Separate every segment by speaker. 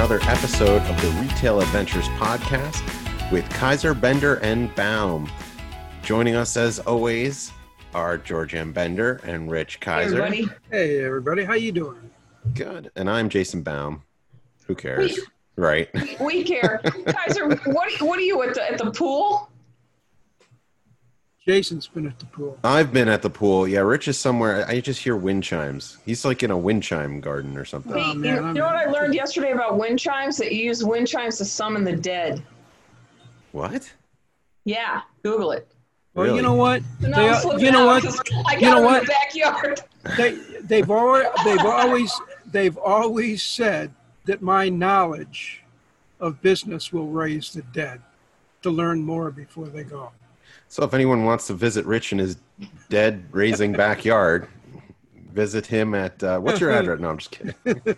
Speaker 1: another episode of the Retail Adventures Podcast with Kaiser, Bender, and Baum. Joining us as always are George M. Bender and Rich Kaiser.
Speaker 2: Hey,
Speaker 3: Hey everybody, how you doing?
Speaker 1: Good. And I'm Jason Baum. Who cares? right.
Speaker 2: we care. Kaiser, what, what are you at the, at the pool?
Speaker 3: Jason's been at the pool.
Speaker 1: I've been at the pool. Yeah, Rich is somewhere. I just hear wind chimes. He's like in a wind chime garden or something.
Speaker 2: Hey,
Speaker 3: Oh,
Speaker 2: you,
Speaker 3: man,
Speaker 2: know,
Speaker 3: I'm-
Speaker 2: you know what I learned yesterday about wind chimes? That you use wind chimes to summon the dead.
Speaker 1: What?
Speaker 2: Yeah, Google it.
Speaker 3: Well,
Speaker 1: Really?
Speaker 3: you know what?
Speaker 2: So now
Speaker 3: They are- you know
Speaker 2: out
Speaker 3: what?
Speaker 2: 'cause I got
Speaker 3: You know what?
Speaker 2: in the backyard.
Speaker 3: They they've always they've always they've always said that my knowledge of business will raise the dead to learn more before they go.
Speaker 1: So if anyone wants to visit Rich in his dead raising backyard, visit him at uh, what's your address? No, I'm just kidding.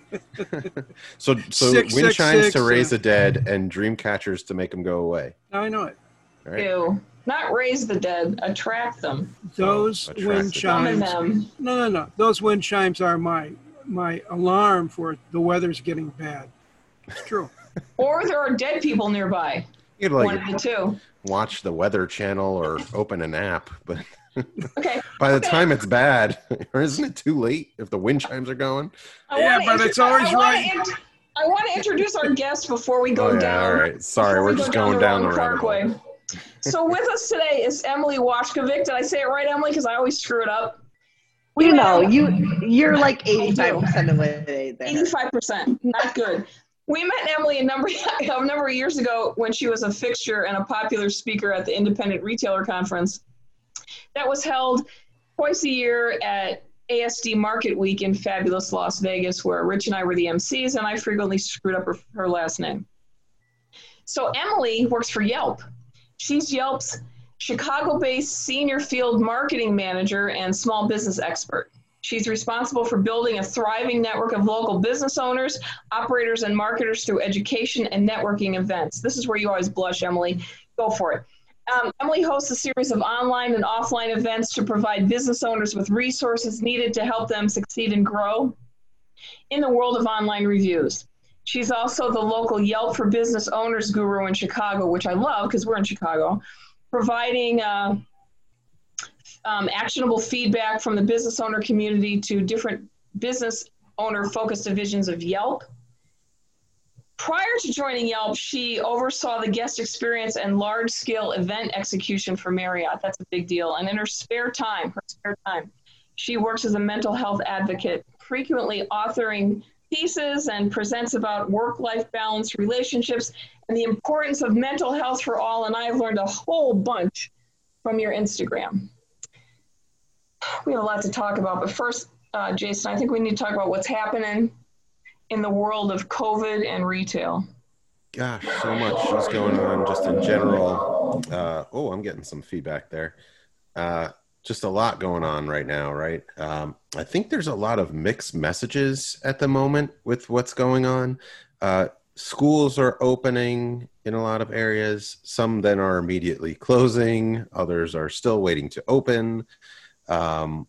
Speaker 1: so so
Speaker 3: Six,
Speaker 1: wind
Speaker 3: six,
Speaker 1: chimes
Speaker 3: six,
Speaker 1: to raise
Speaker 3: uh,
Speaker 1: the dead and dream catchers to make them go away.
Speaker 3: No, I know it.
Speaker 1: All right.
Speaker 2: Ew. Not raise the dead, attract them,
Speaker 3: Those
Speaker 1: attract
Speaker 3: wind
Speaker 1: the
Speaker 3: chimes.
Speaker 2: them.
Speaker 3: No, no, no. Those wind chimes are my my alarm for the weather's getting bad. It's true.
Speaker 2: Or there are dead people nearby.
Speaker 1: You could
Speaker 2: One
Speaker 1: like
Speaker 2: of the two.
Speaker 1: Watch the Weather Channel or open an app, but
Speaker 2: Okay.
Speaker 1: by the time it's bad, or isn't it too late if the wind chimes are going?
Speaker 2: I
Speaker 3: Yeah,
Speaker 2: wanna
Speaker 3: but it's
Speaker 2: intro-
Speaker 3: always
Speaker 2: I wanna
Speaker 3: right.
Speaker 2: int- I want to introduce our guest before we go
Speaker 1: oh yeah,
Speaker 2: down.
Speaker 1: all right. Sorry, we're
Speaker 2: we
Speaker 1: just going down the
Speaker 2: wrong
Speaker 1: rabbit hole.
Speaker 2: parkway. so with us today is Emily Washkovic. Did I say it right, Emily? Because I always screw it up. We
Speaker 4: you
Speaker 2: met
Speaker 4: know, you you're like eighty-five percent of the way there.
Speaker 2: 85%. Not good. We met Emily a number, a number of years ago when she was a fixture and a popular speaker at the Independent Retailer Conference that was held twice a year at ASD Market Week in fabulous Las Vegas, where Rich and I were the MCs, and I frequently screwed up her, her last name. So Emily works for Yelp. She's Yelp's Chicago based senior field marketing manager and small business expert. She's responsible for building a thriving network of local business owners, operators, and marketers through education and networking events. This is where you always blush, Emily. Go for it. Um, Emily hosts a series of online and offline events to provide business owners with resources needed to help them succeed and grow in the world of online reviews. She's also the local Yelp for Business Owners guru in Chicago, which I love because we're in Chicago, providing uh, um, actionable feedback from the business owner community to different business owner focused divisions of Yelp. Prior to joining Yelp, she oversaw the guest experience and large scale event execution for Marriott. That's a big deal. And in her spare time, her spare time, she works as a mental health advocate, frequently authoring pieces and presents about work life balance, relationships, and the importance of mental health for all. And I've learned a whole bunch from your Instagram. We have a lot to talk about, but first, uh, Jason, I think we need to talk about what's happening in the world of COVID and retail.
Speaker 1: Gosh, so much is going on just in general. Uh, oh, I'm getting some feedback there. Uh, just a lot going on right now, right? Um, I think there's a lot of mixed messages at the moment with what's going on. Uh, schools are opening in a lot of areas. Some then are immediately closing. Others are still waiting to open. Um,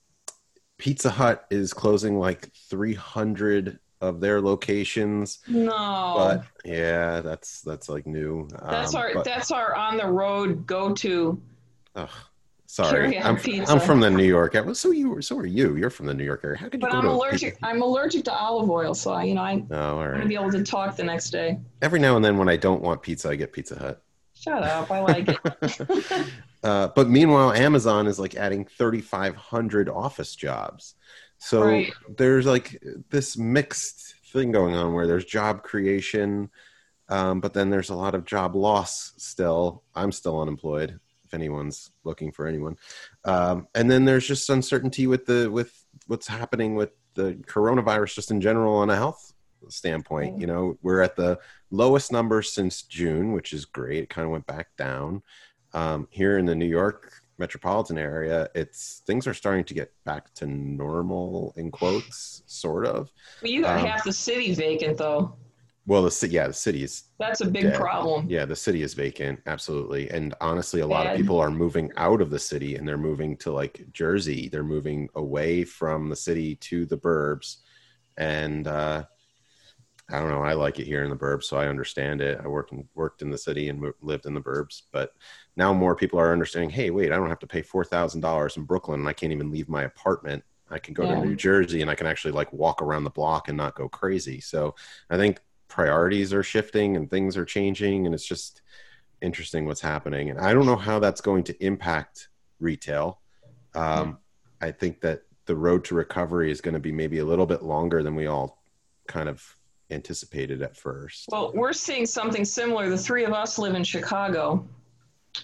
Speaker 1: Pizza Hut is closing like 300 of their locations.
Speaker 2: No,
Speaker 1: But yeah, that's that's like new.
Speaker 2: that's
Speaker 1: Um,
Speaker 2: our
Speaker 1: but-
Speaker 2: that's our on the road go to.
Speaker 1: ugh, sorry, I'm. I'm from the New York area. So you so are you? You're from the New York area. How could you
Speaker 2: But
Speaker 1: go
Speaker 2: I'm allergic.
Speaker 1: pizza-
Speaker 2: I'm allergic to olive oil, so I, you know I
Speaker 1: Oh,
Speaker 2: want to be able to talk the next day.
Speaker 1: Every now and then, when I don't want pizza, I get Pizza Hut.
Speaker 2: Shut up! I like it.
Speaker 1: Uh, but meanwhile, Amazon is like adding 3,500 office jobs. So
Speaker 2: Right.
Speaker 1: there's like this mixed thing going on where there's job creation, um, but then there's a lot of job loss still. I'm still unemployed. If anyone's looking for anyone, um, and then there's just uncertainty with the with what's happening with the coronavirus just in general on a health standpoint.
Speaker 2: Right.
Speaker 1: You know, we're at the lowest number since June, which is great. It kind of went back down um, here in the New York metropolitan area. It's things are starting to get back to normal in quotes, sort of.
Speaker 2: Well, you got
Speaker 1: Um,
Speaker 2: half the city vacant though.
Speaker 1: Well, the ci- yeah, the city is
Speaker 2: That's a big
Speaker 1: dead.
Speaker 2: problem.
Speaker 1: yeah, the city is vacant, absolutely. And honestly, a lot
Speaker 2: Bad.
Speaker 1: of people are moving out of the city and they're moving to like Jersey. They're moving away from the city to the burbs, and uh, I don't know. I like it here in the burbs, so I understand it. I worked in, worked in the city and lived in the burbs, but now more people are understanding. Hey, wait, I don't have to pay four thousand dollars in Brooklyn, and I can't even leave my apartment. I can go
Speaker 2: Yeah.
Speaker 1: to New Jersey, and I can actually like walk around the block and not go crazy. So I think priorities are shifting and things are changing, and it's just interesting what's happening. And I don't know how that's going to impact retail. Um, I think that the road to recovery is going to be maybe a little bit longer than we all kind of anticipated at first.
Speaker 2: Well, we're seeing something similar. The three of us live in Chicago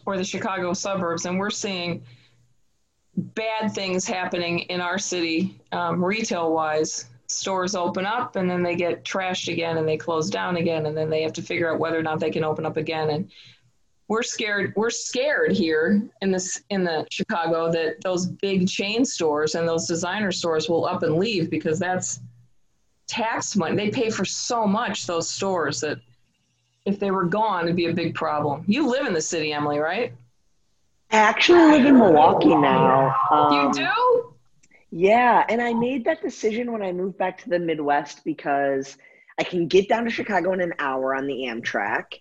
Speaker 2: or the Chicago suburbs, and we're seeing bad things happening in our city, um, retail wise. Stores open up and then they get trashed again and they close down again, and then they have to figure out whether or not they can open up again. And we're scared. We're scared here in this in the Chicago that those big chain stores and those designer stores will up and leave because that's tax money. They pay for so much those stores that if they were gone, it'd be a big problem. You live in the city, Emily, right?
Speaker 4: I actually live in Milwaukee now. Um,
Speaker 2: you do?
Speaker 4: Yeah, and I made that decision when I moved back to the Midwest because I can get down to Chicago in an hour on the Amtrak.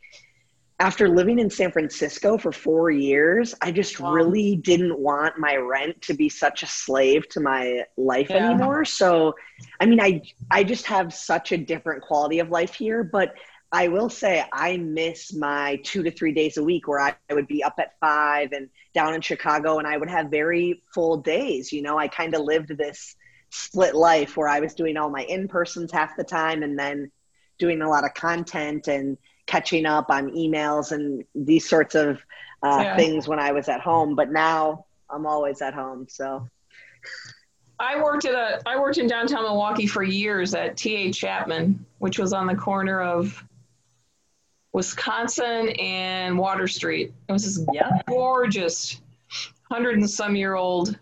Speaker 4: After living in San Francisco for four years, I just
Speaker 2: Wow.
Speaker 4: really didn't want my rent to be such a slave to my life
Speaker 2: Yeah.
Speaker 4: anymore. So, I mean, I I just have such a different quality of life here, but I will say I miss my two to three days a week where I, I would be up at five and down in Chicago and I would have very full days. You know, I kind of lived this split life where I was doing all my in persons half the time and then doing a lot of content and catching up on emails and these sorts of uh,
Speaker 2: Yeah.
Speaker 4: things when I was at home. But now I'm always at home. So,
Speaker 2: I worked at a I worked in downtown Milwaukee for years at T.A. Chapman, which was on the corner of Wisconsin and Water Street. It was this
Speaker 4: yeah.
Speaker 2: gorgeous hundred and some year old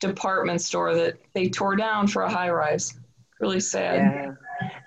Speaker 2: department store that they tore down for a high rise. Really sad.
Speaker 4: Yeah.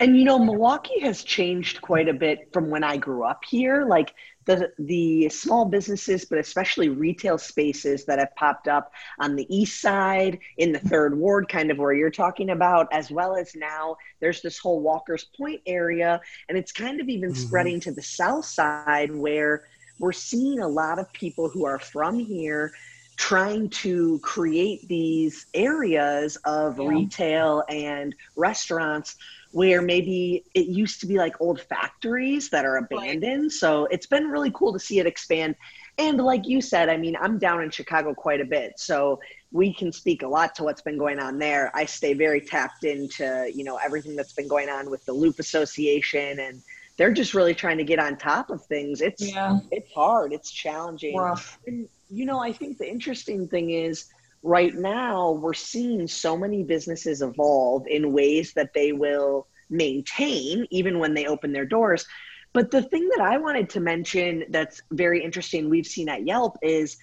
Speaker 4: And you know, Milwaukee has changed quite a bit from when I grew up here. Like the the small businesses, but especially retail spaces that have popped up on the east side, in the third ward, kind of where you're talking about, as well as now there's this whole Walker's Point area, and it's kind of even
Speaker 3: Mhm.
Speaker 4: spreading to the south side where we're seeing a lot of people who are from here trying to create these areas of
Speaker 2: Yeah.
Speaker 4: retail and restaurants where maybe it used to be like old factories that are abandoned. So it's been really cool to see it expand. And like you said, I mean, I'm down in Chicago quite a bit. So we can speak a lot to what's been going on there. I stay very tapped into, you know, everything that's been going on with the Loop Association and they're just really trying to get on top of things. It's
Speaker 2: Yeah,
Speaker 4: it's hard, it's challenging. And, you know, I think the interesting thing is right now we're seeing so many businesses evolve in ways that they will maintain even when they open their doors. But the thing that I wanted to mention that's very interesting we've seen at Yelp is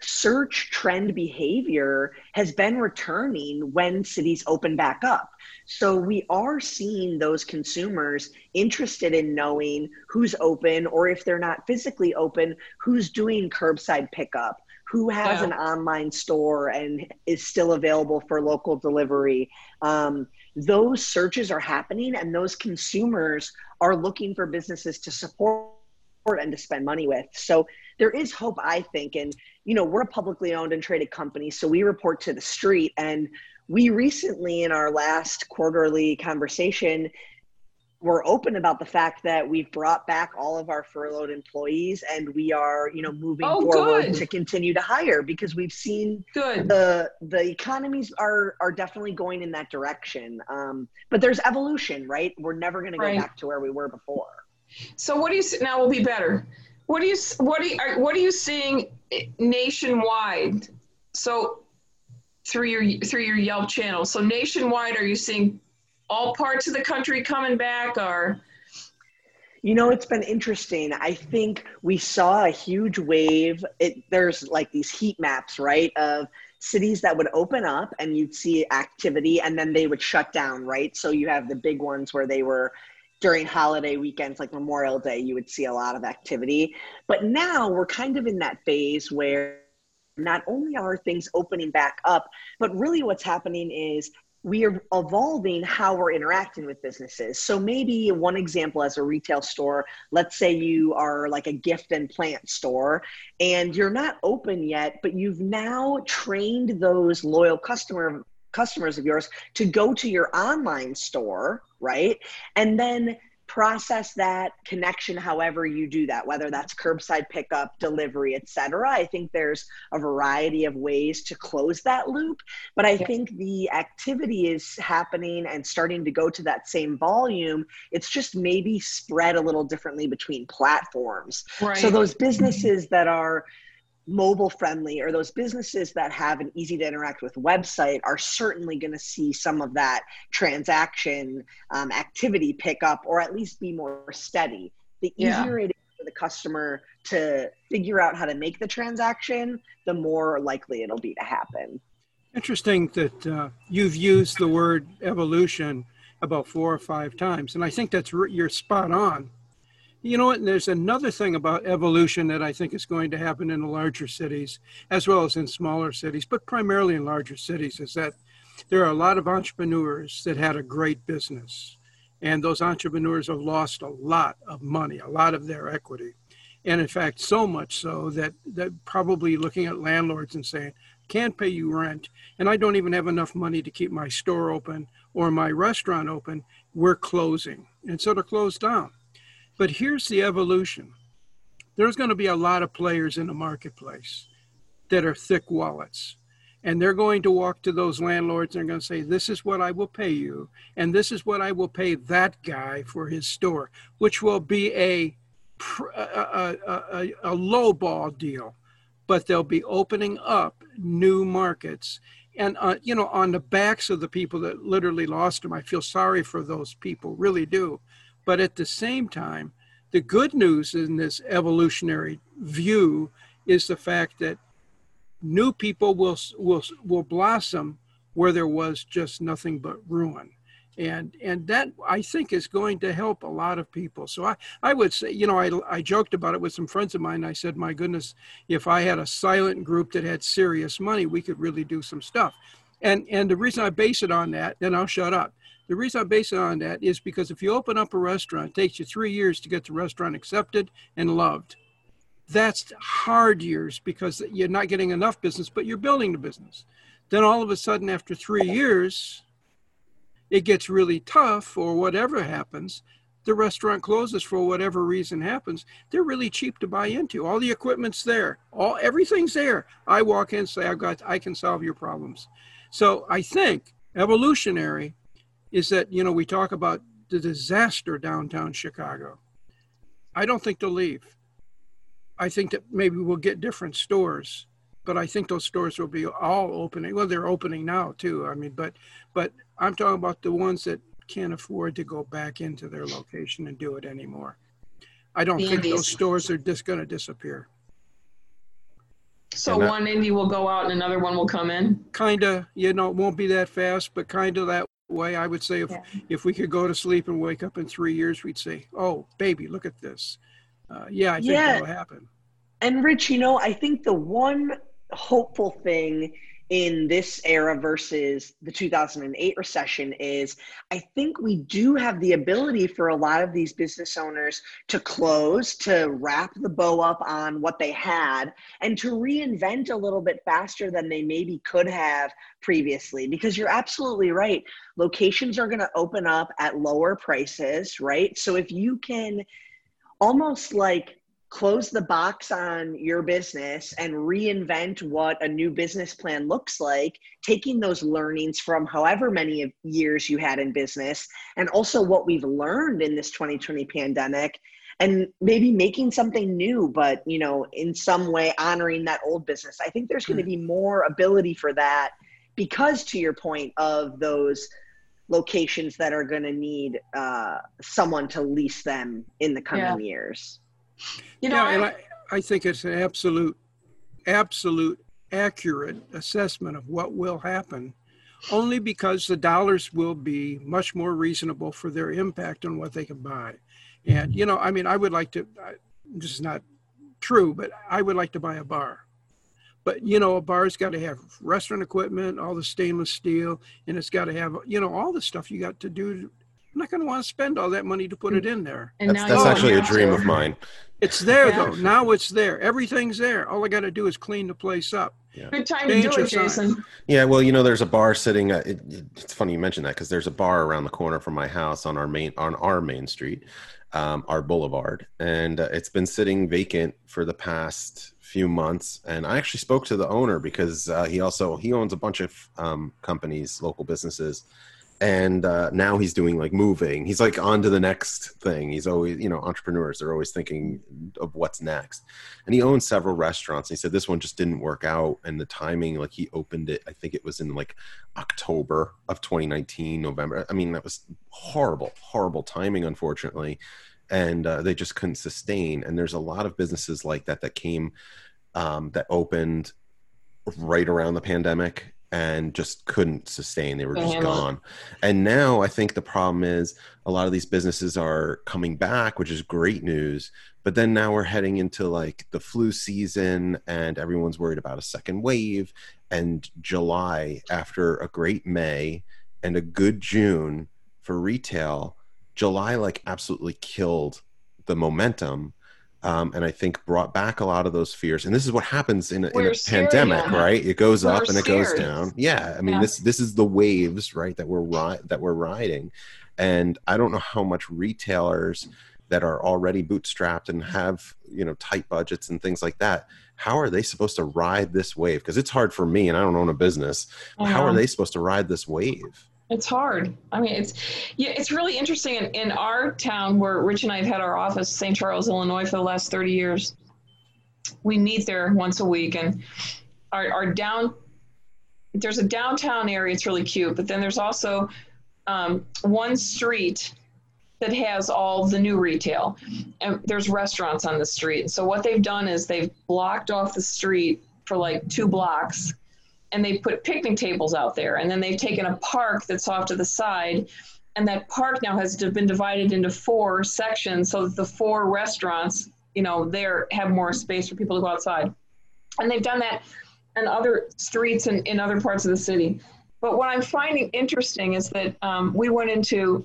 Speaker 4: search trend behavior has been returning when cities open back up. So we are seeing those consumers interested in knowing who's open or if they're not physically open, who's doing curbside pickup, who has
Speaker 2: Yeah.
Speaker 4: an online store and is still available for local delivery. Um, those searches are happening and those consumers are looking for businesses to support and to spend money with. So there is hope, I think. And, you know, we're a publicly owned and traded company, so we report to the street. And we recently, in our last quarterly conversation, were open about the fact that we've brought back all of our furloughed employees and we are, you know, moving
Speaker 2: Oh,
Speaker 4: forward
Speaker 2: good.
Speaker 4: to continue to hire because we've seen
Speaker 2: Good.
Speaker 4: the the economies are are definitely going in that direction. Um, but there's evolution, right? We're never going to go
Speaker 2: Right.
Speaker 4: back to where we were before.
Speaker 2: So what do you now will be better? What do you what do you, are, what are you seeing nationwide? So through your through your Yelp channel. So nationwide, are you seeing all parts of the country coming back, or
Speaker 4: You know, it's been interesting. I think we saw a huge wave. It, there's like these heat maps, right, of cities that would open up and you'd see activity and then they would shut down, right? So you have the big ones where they were during holiday weekends like Memorial Day, you would see a lot of activity. But now we're kind of in that phase where not only are things opening back up, but really what's happening is we are evolving how we're interacting with businesses. So maybe one example as a retail store, let's say you are like a gift and plant store and you're not open yet, but you've now trained those loyal customer customers of yours to go to your online store, right? And then process that connection however you do that whether that's curbside pickup delivery etc i think there's a variety of ways to close that loop but i think the activity is happening and starting to go to that same volume it's just maybe spread a little differently between platforms right. so those businesses that are mobile friendly or those businesses that have an easy to interact with website are certainly going to see some of that transaction um, activity pick up or at least be more steady. The easier yeah. it is for the customer to figure out how to make the transaction the more likely it'll be to happen.
Speaker 3: Interesting that uh, you've used the word evolution about four or five times and i think that's you're spot on you know what? There's another thing about evolution that I think is going to happen in the larger cities as well as in smaller cities, but primarily in larger cities, is that there are a lot of entrepreneurs that had a great business. And those entrepreneurs have lost a lot of money, a lot of their equity. And in fact, so much so that they're probably looking at landlords and saying, can't pay you rent, and I don't even have enough money to keep my store open or my restaurant open. We're closing. And so they're closed down. But here's the evolution there's going to be a lot of players in the marketplace that are thick wallets. And they're going to walk to those landlords and they're going to say, This is what I will pay you. And this is what I will pay that guy for his store, which will be a, a, a, a, a low ball deal. But they'll be opening up new markets. And, uh, you know, on the backs of the people that literally lost them, I feel sorry for those people, really do but at the same time, the good news in this evolutionary view is the fact that new people will will will blossom where there was just nothing but ruin. And and that i think is going to help a lot of people. So i i would say you know i i joked about it with some friends of mine. I said my goodness if i had a silent group that had serious money we could really do some stuff. And and the reason i base it on that then i'll shut up the reason I base it on that is because if you open up a restaurant, it takes you three years to get the restaurant accepted and loved. That's hard years because you're not getting enough business, but you're building the business. Then all of a sudden, after three years, it gets really tough or whatever happens. The restaurant closes for whatever reason happens. They're really cheap to buy into. All the equipment's there. All everything's there. I walk in, say, I've got, I can solve your problems. So I think evolutionary is that, you know, we talk about the disaster downtown Chicago. I don't think they'll leave. I think that maybe we'll get different stores, but I think those stores will be all opening. Well, they're opening now too. I mean, but but I'm talking about the ones that can't afford to go back into their location and do it anymore. I don't the think indies. those stores are just going to disappear.
Speaker 2: So one indie will go out and another one will come in.
Speaker 3: Kinda, you know, it won't be that fast, but kind of that way. I would say if, yeah. if we could go to sleep and wake up in three years, we'd say, oh, baby, look at this. Uh, yeah, I think yeah. that'll happen.
Speaker 4: And Rich, you know, I think the one hopeful thing in this era versus the 2008 recession is I think we do have the ability for a lot of these business owners to close, to wrap the bow up on what they had, and to reinvent a little bit faster than they maybe could have previously. Because you're absolutely right. Locations are going to open up at lower prices, right? So if you can almost like close the box on your business and reinvent what a new business plan looks like, taking those learnings from however many years you had in business and also what we've learned in this 2020 pandemic and maybe making something new but you know in some way honoring that old business. I think there's going to be more ability for that because to your point of those locations that are going to need uh, someone to lease them in the coming yeah. years
Speaker 3: you know, yeah, and I, I think it's an absolute, absolute accurate assessment of what will happen only because the dollars will be much more reasonable for their impact on what they can buy. And, you know, I mean, I would like to, I, this is not true, but I would like to buy a bar. But you know, a bar's got to have restaurant equipment, all the stainless steel, and it's got to have you know all the stuff you got to do. I'm not going to want to spend all that money to put it in there.
Speaker 2: And
Speaker 1: That's, that's actually a dream
Speaker 2: to.
Speaker 1: of mine.
Speaker 3: It's there
Speaker 2: Yeah.
Speaker 3: though. Now it's there. Everything's there. All I got to do is clean the place up.
Speaker 2: Good time to do it, Jason.
Speaker 1: Yeah, well, you know, there's a bar sitting. Uh, it, it- it's funny you mentioned that because there's a bar around the corner from my house on our main on our main street, um, our boulevard, and uh, it's been sitting vacant for the past few months. And I actually spoke to the owner because uh, he also he owns a bunch of um, companies, local businesses, and uh, now he's doing like moving. He's like on to the next thing. He's always you know entrepreneurs. They're always thinking of what's next and he owns several restaurants. He said this one just didn't work out, and the timing, like he opened it, I think it was in like October of 2019, November. I mean, that was horrible, horrible timing, unfortunately, and uh, they just couldn't sustain. And there's a lot of businesses like that that came um, that opened right around the pandemic and just couldn't sustain. They were just gone. And now I think the problem is a lot of these businesses are coming back, which is great news. But then now we're heading into like the flu season and everyone's worried about a second wave. And July, after a great May and a good June for retail, July like absolutely killed the momentum. Um, and I think brought back a lot of those fears. And this is what happens in a, in a pandemic, right? It goes
Speaker 2: We're
Speaker 1: up and it goes down. Yeah, I mean
Speaker 2: Yeah.
Speaker 1: this this is the waves, right? That we're ri- that we're riding, and I don't know how much retailers that are already bootstrapped and have you know tight budgets and things like that. How are they supposed to ride this wave? Because it's hard for me, and I don't own a business.
Speaker 2: I
Speaker 1: How are they supposed to ride this wave?
Speaker 2: It's hard. I mean, it's yeah, it's really interesting. In, in our town, where Rich and I have had our office, St. Charles, Illinois, for the last thirty years, we meet there once a week, and our our down there's a downtown area. It's really cute, but then there's also um, one street that has all the new retail, and there's restaurants on the street. So what they've done is they've blocked off the street for like two blocks and they put picnic tables out there and then they've taken a park that's off to the side and that park now has been divided into four sections so that the four restaurants you know there have more space for people to go outside. And they've done that in other streets and in other parts of the city. But what i'm finding interesting is that um, we went into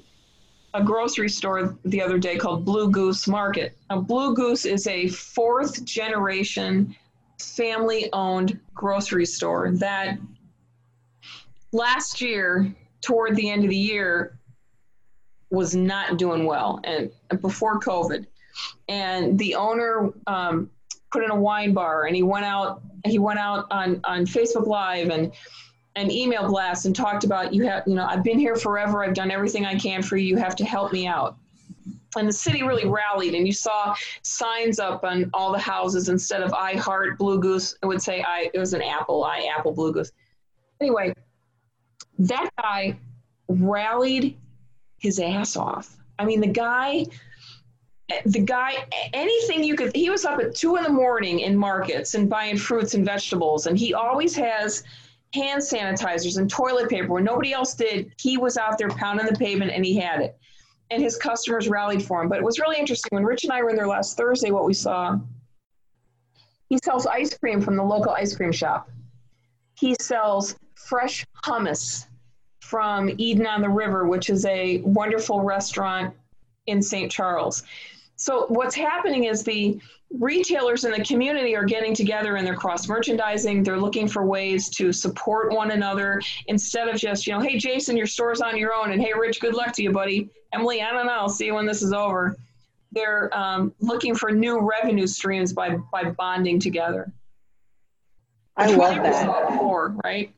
Speaker 2: a grocery store the other day called blue goose market. Now blue goose is a fourth generation family owned grocery store that last year toward the end of the year was not doing well and before covid. And the owner um, put in a wine bar and he went out he went out on on facebook live and an email blast and talked about you have you know i've been here forever. I've done everything i can for you. You have to help me out and the city really rallied and you saw signs up on all the houses instead of i heart blue goose it would say i it was an apple i apple blue goose. Anyway that guy rallied his ass off. I mean the guy the guy anything you could he was up at two in the morning in markets and buying fruits and vegetables and he always has hand sanitizers and toilet paper. When nobody else did he was out there pounding the pavement and he had it and his customers rallied for him. But it was really interesting when Rich and I were there last Thursday. What we saw, he sells ice cream from the local ice cream shop. He sells fresh hummus from Eden on the River, which is a wonderful restaurant in St. Charles. So what's happening is the retailers in the community are getting together and they're cross merchandising. They're looking for ways to support one another instead of just, you know, hey, Jason, your store's on your own. And hey, Rich, good luck to you, buddy. Emily, I don't know. I'll see you when this is over. They're um, looking for new revenue streams by, by bonding together.
Speaker 4: I love that.
Speaker 2: Before, right?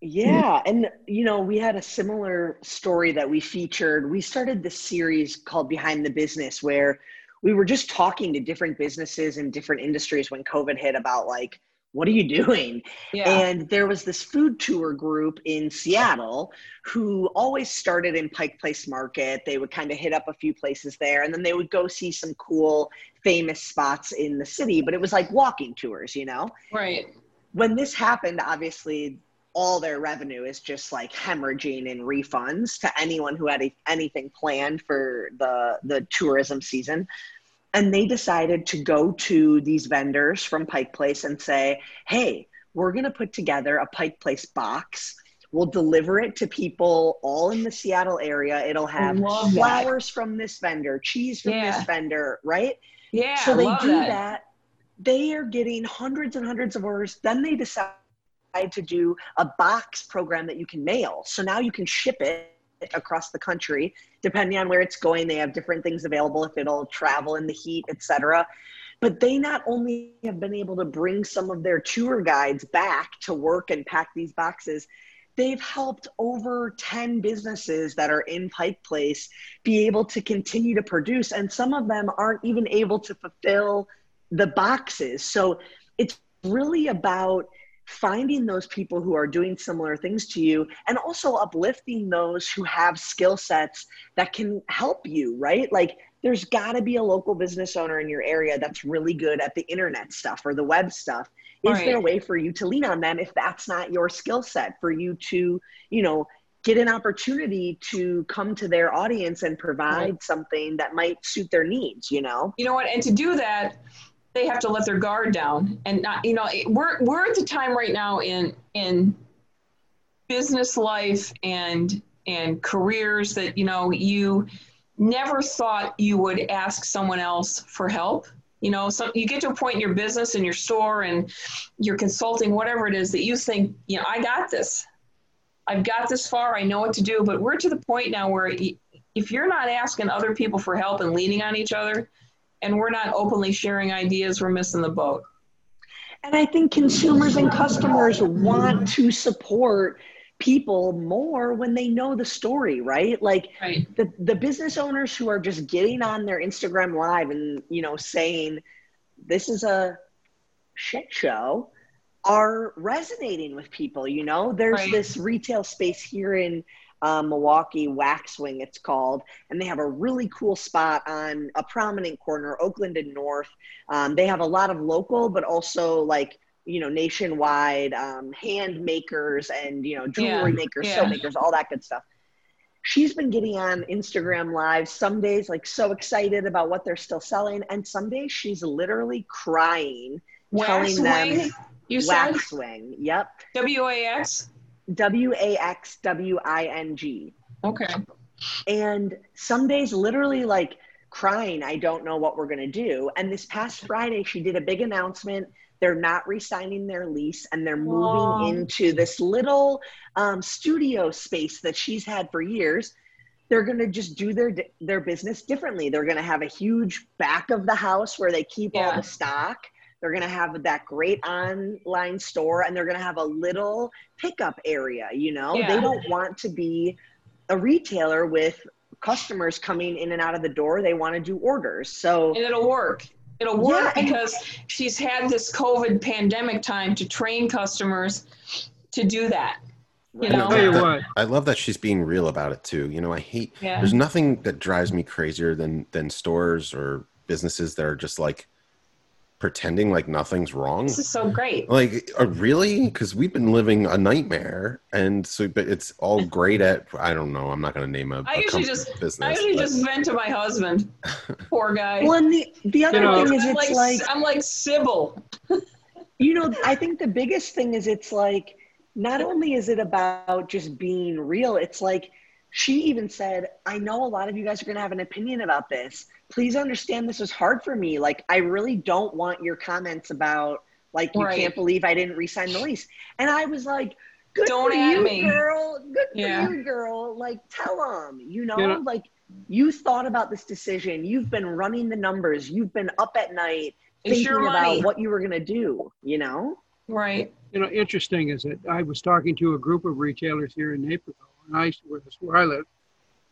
Speaker 4: Yeah, and you know, we had a similar story that we featured. We started this series called Behind the Business where we were just talking to different businesses and different industries when COVID hit about like, what are you doing?
Speaker 2: Yeah.
Speaker 4: And there was this food tour group in Seattle who always started in Pike Place Market. They would kind of hit up a few places there and then they would go see some cool, famous spots in the city, but it was like walking tours, you know?
Speaker 2: right.
Speaker 4: when this happened, obviously all their revenue is just like hemorrhaging in refunds to anyone who had a, anything planned for the the tourism season. And they decided to go to these vendors from Pike Place and say, "Hey, we're going to put together a Pike Place box. We'll deliver it to people all in the Seattle area. It'll have flowers from this vendor, cheese from yeah. this vendor, right?
Speaker 2: Yeah.
Speaker 4: So they do that. that. They are getting hundreds and hundreds of orders. Then they decide to do a box program that you can mail. So now you can ship it across the country. Depending on where it's going they have different things available if it'll travel in the heat etc but they not only have been able to bring some of their tour guides back to work and pack these boxes they've helped over 10 businesses that are in pike place be able to continue to produce and some of them aren't even able to fulfill the boxes. So it's really about finding those people who are doing similar things to you and also uplifting those who have skill sets that can help you, right? Like there's got to be a local business owner in your area that's really good at the internet stuff or the web stuff. Is right. there a way for you to lean on them if that's not your skill set for you to, you know, get an opportunity to come to their audience and provide right. something that might suit their needs, you know?
Speaker 2: You know what? And to do that, they have to let their guard down and not you know we're we're at the time right now in in business life and and careers that you know you never thought you would ask someone else for help. You know so you get to a point in your business in your store and you're consulting whatever it is that you think you know i got this. I've got this far. I know what to do. But we're to the point now where if you're not asking other people for help and leaning on each other and we're not openly sharing ideas, we're missing the boat.
Speaker 4: And I think consumers and customers want to support people more when they know the story, right? Like right. the the business owners who are just getting on their Instagram live and you know saying this is a shit show are resonating with people, you know? There's right. this retail space here in um, Milwaukee Waxwing, it's called, and they have a really cool spot on a prominent corner, Oakland and North. Um, they have a lot of local, but also like you know nationwide um, hand makers and you know jewelry yeah. makers, yeah. soap makers, all that good stuff. She's been getting on Instagram live some days, like so excited about what they're still selling, and some days she's literally crying,
Speaker 2: Wax telling wing? them
Speaker 4: you Waxwing. Yep.
Speaker 2: W A X.
Speaker 4: W A X W I N G.
Speaker 2: Okay.
Speaker 4: And some days, literally, like crying, I don't know what we're going to do. And this past Friday, she did a big announcement. They're not re signing their lease and they're moving into this little um, studio space that she's had for years. They're going to just do their their business differently. They're going to have a huge back of the house where they keep yeah. all the stock they're going to have that great online store and they're going to have a little pickup area, you know? Yeah. They don't want to be a retailer with customers coming in and out of the door. They want to do orders. So
Speaker 2: And it'll work. It'll work yeah. because she's had this COVID pandemic time to train customers to do that. You know?
Speaker 1: I, love I love that she's being real about it too. You know, I hate yeah. there's nothing that drives me crazier than than stores or businesses that are just like pretending like nothing's wrong.
Speaker 2: This is so great.
Speaker 1: Like, uh, really? Because we've been living a nightmare, and so but it's all great at. I don't know. I'm not going to name a.
Speaker 2: I usually just. Business, I usually but. just vent to my husband. Poor guy.
Speaker 4: Well, and the the other you know, thing is,
Speaker 2: I'm
Speaker 4: it's
Speaker 2: like, like I'm like Sybil.
Speaker 4: you know, I think the biggest thing is it's like not only is it about just being real, it's like she even said, I know a lot of you guys are going to have an opinion about this. Please understand this is hard for me. Like, I really don't want your comments about, like, you right. can't believe I didn't resign the lease. And I was like, good don't for you, me. girl. Good yeah. for you, girl. Like, tell them, you know, you know, like, you thought about this decision. You've been running the numbers. You've been up at night thinking about what you were going to do, you know?
Speaker 2: Right.
Speaker 3: You know, interesting is that I was talking to a group of retailers here in Naperville I where this where I live,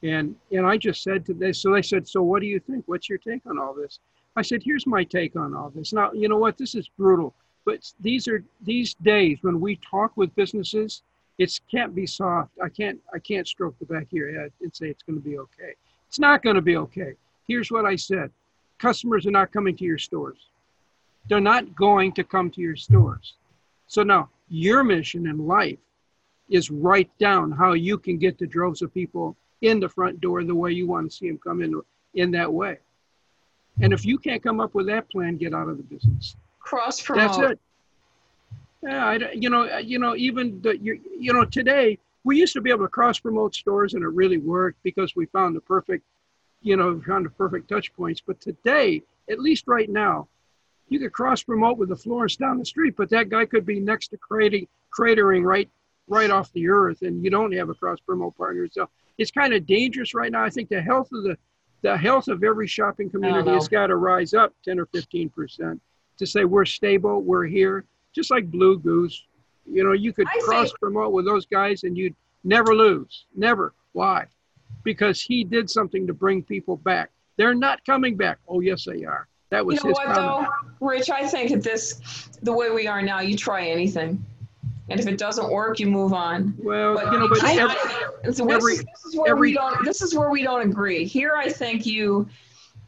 Speaker 3: and and I just said to this. So they said, "So what do you think? What's your take on all this?" I said, "Here's my take on all this. Now, you know what? This is brutal, but these are these days when we talk with businesses, it can't be soft. I can't I can't stroke the back of your head and say it's going to be okay. It's not going to be okay. Here's what I said: customers are not coming to your stores. They're not going to come to your stores. So now your mission in life is write down how you can get the droves of people in the front door the way you want to see them come in in that way. And if you can't come up with that plan, get out of the business.
Speaker 2: Cross promote.
Speaker 3: That's it. Yeah, I, you know, uh, you know, even the you, you know today we used to be able to cross promote stores and it really worked because we found the perfect, you know, found the perfect touch points. But today, at least right now, you could cross promote with the florist down the street, but that guy could be next to cratering, cratering right right off the earth, and you don't have a cross promo partner. So it's kind of dangerous right now. I think the health of the the health of every shopping community has got to rise up 10 or 15 percent to say we're stable, we're here, just like Blue Goose. You know, you could
Speaker 2: I
Speaker 3: cross
Speaker 2: think-
Speaker 3: promote with those guys and you'd never lose. Never. Why? Because he did something to bring people back. They're not coming back. Oh, yes, they are. That was
Speaker 2: You know
Speaker 3: his
Speaker 2: what,
Speaker 3: comment.
Speaker 2: though, Rich? I think at this, the way we are now, you try anything, and if it doesn't work, you move on.
Speaker 3: Well,
Speaker 2: But
Speaker 3: you know, but
Speaker 2: I-
Speaker 3: every,
Speaker 2: this,
Speaker 3: every-
Speaker 2: this is where
Speaker 3: every-
Speaker 2: we don't. This is where we don't agree. Here, I think you,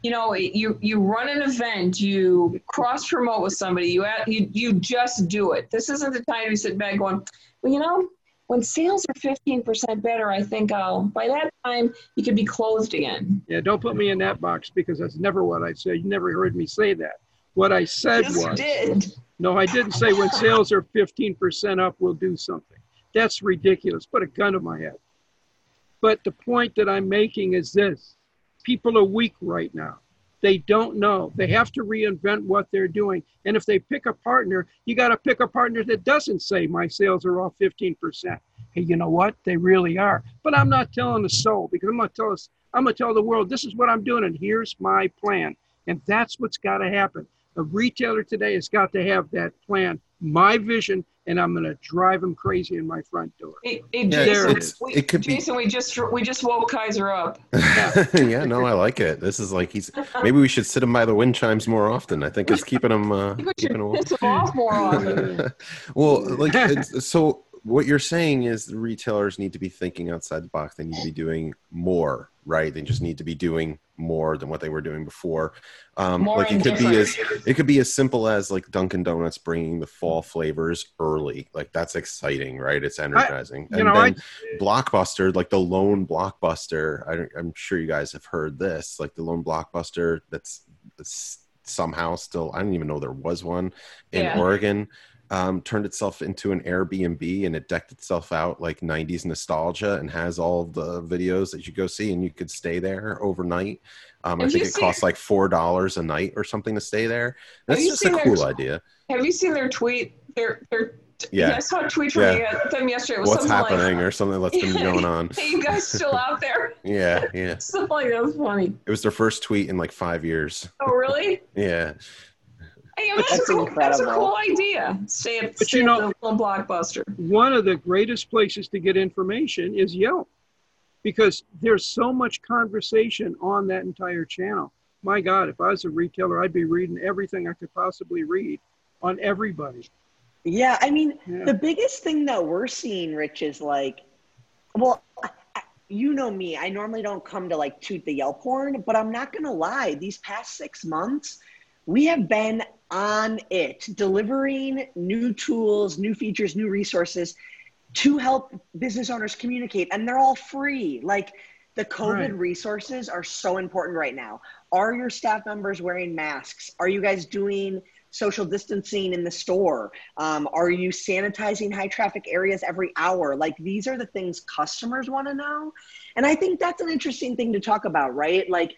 Speaker 2: you know, you you run an event, you cross promote with somebody, you you you just do it. This isn't the time to sit back going, well, you know, when sales are fifteen percent better, I think I'll. By that time, you could be closed again.
Speaker 3: yeah, don't put me in that box because that's never what I say. You never heard me say that. What I said
Speaker 2: you
Speaker 3: was,
Speaker 2: did.
Speaker 3: no, I didn't say when sales are 15% up, we'll do something. That's ridiculous. Put a gun to my head. But the point that I'm making is this people are weak right now. They don't know. They have to reinvent what they're doing. And if they pick a partner, you got to pick a partner that doesn't say my sales are off 15%. Hey, you know what? They really are. But I'm not telling the soul because I'm going to tell us, I'm going to tell the world this is what I'm doing and here's my plan. And that's what's got to happen. A retailer today has got to have that plan, my vision, and I'm going to drive them crazy in my front door.
Speaker 2: Hey, hey,
Speaker 1: Yeah,
Speaker 2: Jason,
Speaker 1: it's-
Speaker 2: we,
Speaker 1: it could be-
Speaker 2: Jason, we just we just woke Kaiser up.
Speaker 1: yeah, no, I like it. This is like he's. Maybe we should sit him by the wind chimes more often. I think it's keeping him. Uh,
Speaker 2: You should
Speaker 1: keeping him.
Speaker 2: piss him off more often.
Speaker 1: well, like it's, so, what you're saying is the retailers need to be thinking outside the box. They need to be doing more, right? They just need to be doing more than what they were doing before. Um,
Speaker 2: More
Speaker 1: like it could be as it could be as simple as like Dunkin' Donuts bringing the fall flavors early. Like that's exciting, right? It's energizing.
Speaker 3: you
Speaker 1: and
Speaker 3: know,
Speaker 1: then Blockbuster, like the lone Blockbuster. I, I'm sure you guys have heard this. Like the lone Blockbuster that's, that's somehow still. I didn't even know there was one in
Speaker 2: Yeah.
Speaker 1: Oregon. Um, turned itself into an Airbnb and it decked itself out like 90s nostalgia and has all the videos that you go see and you could stay there overnight. Um, I think it costs like four dollars a night or something to stay there. That's just a cool
Speaker 2: their-
Speaker 1: idea.
Speaker 2: Have you seen their tweet? Their their
Speaker 1: Yeah.
Speaker 2: I saw a tweet from
Speaker 1: Yeah.
Speaker 2: them yesterday. It was
Speaker 1: What's
Speaker 2: something
Speaker 1: happening
Speaker 2: Like,
Speaker 1: or something that's been going on.
Speaker 2: hey, you guys still out there?
Speaker 1: Yeah, yeah.
Speaker 2: Something like that was funny.
Speaker 1: It was their first tweet in like five years.
Speaker 2: Oh, really?
Speaker 1: Yeah.
Speaker 2: Hey, that's,
Speaker 4: That's
Speaker 2: a cool, that's a cool idea. Stay at,
Speaker 3: But
Speaker 2: stay
Speaker 3: you
Speaker 2: at
Speaker 3: know-
Speaker 2: the little blockbuster.
Speaker 3: one of the greatest places to get information is Yelp because there's so much conversation on that entire channel. My God, if I was a retailer, I'd be reading everything I could possibly read on everybody.
Speaker 4: Yeah, I mean,
Speaker 3: Yeah.
Speaker 4: the biggest thing that we're seeing, Rich, is like, well, I- I- you know me. I normally don't come to like toot the Yelp horn, but I'm not gonna lie. These past six months, we have been on it, delivering new tools, new features, new resources to help business owners communicate, and they're all free. Like the COVID
Speaker 3: Right.
Speaker 4: resources are so important right now. Are your staff members wearing masks? Are you guys doing social distancing in the store? Um, are you sanitizing high traffic areas every hour? Like these are the things customers want to know. And I think that's an interesting thing to talk about, right? Like,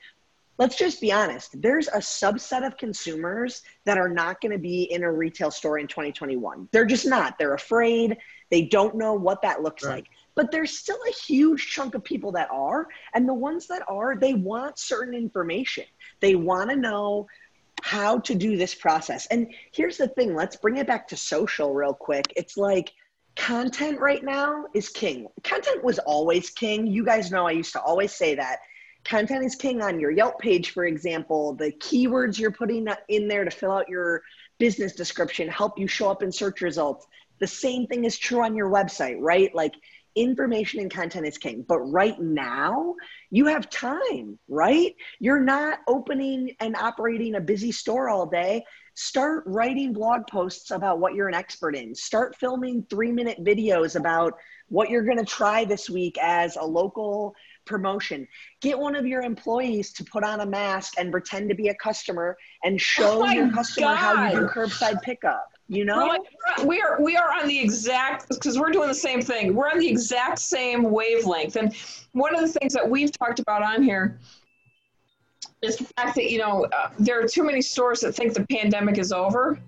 Speaker 4: let's just be honest. There's a subset of consumers that are not going to be in a retail store in 2021. They're just not. They're afraid. They don't know what that looks
Speaker 3: Right.
Speaker 4: like. But there's still a huge chunk of people that are. And the ones that are, they want certain information. They want to know how to do this process. And here's the thing let's bring it back to social real quick. It's like content right now is king. Content was always king. You guys know I used to always say that. Content is king on your Yelp page, for example. The keywords you're putting in there to fill out your business description help you show up in search results. The same thing is true on your website, right? Like information and content is king. But right now, you have time, right? You're not opening and operating a busy store all day. Start writing blog posts about what you're an expert in. Start filming three minute videos about what you're going to try this week as a local promotion. Get one of your employees to put on a mask and pretend to be a customer and show
Speaker 2: Oh
Speaker 4: your customer how you do curbside pickup. You know,
Speaker 2: like, we are we are on the exact because we're doing the same thing. We're on the exact same wavelength. And one of the things that we've talked about on here is the fact that you know uh, there are too many stores that think the pandemic is over.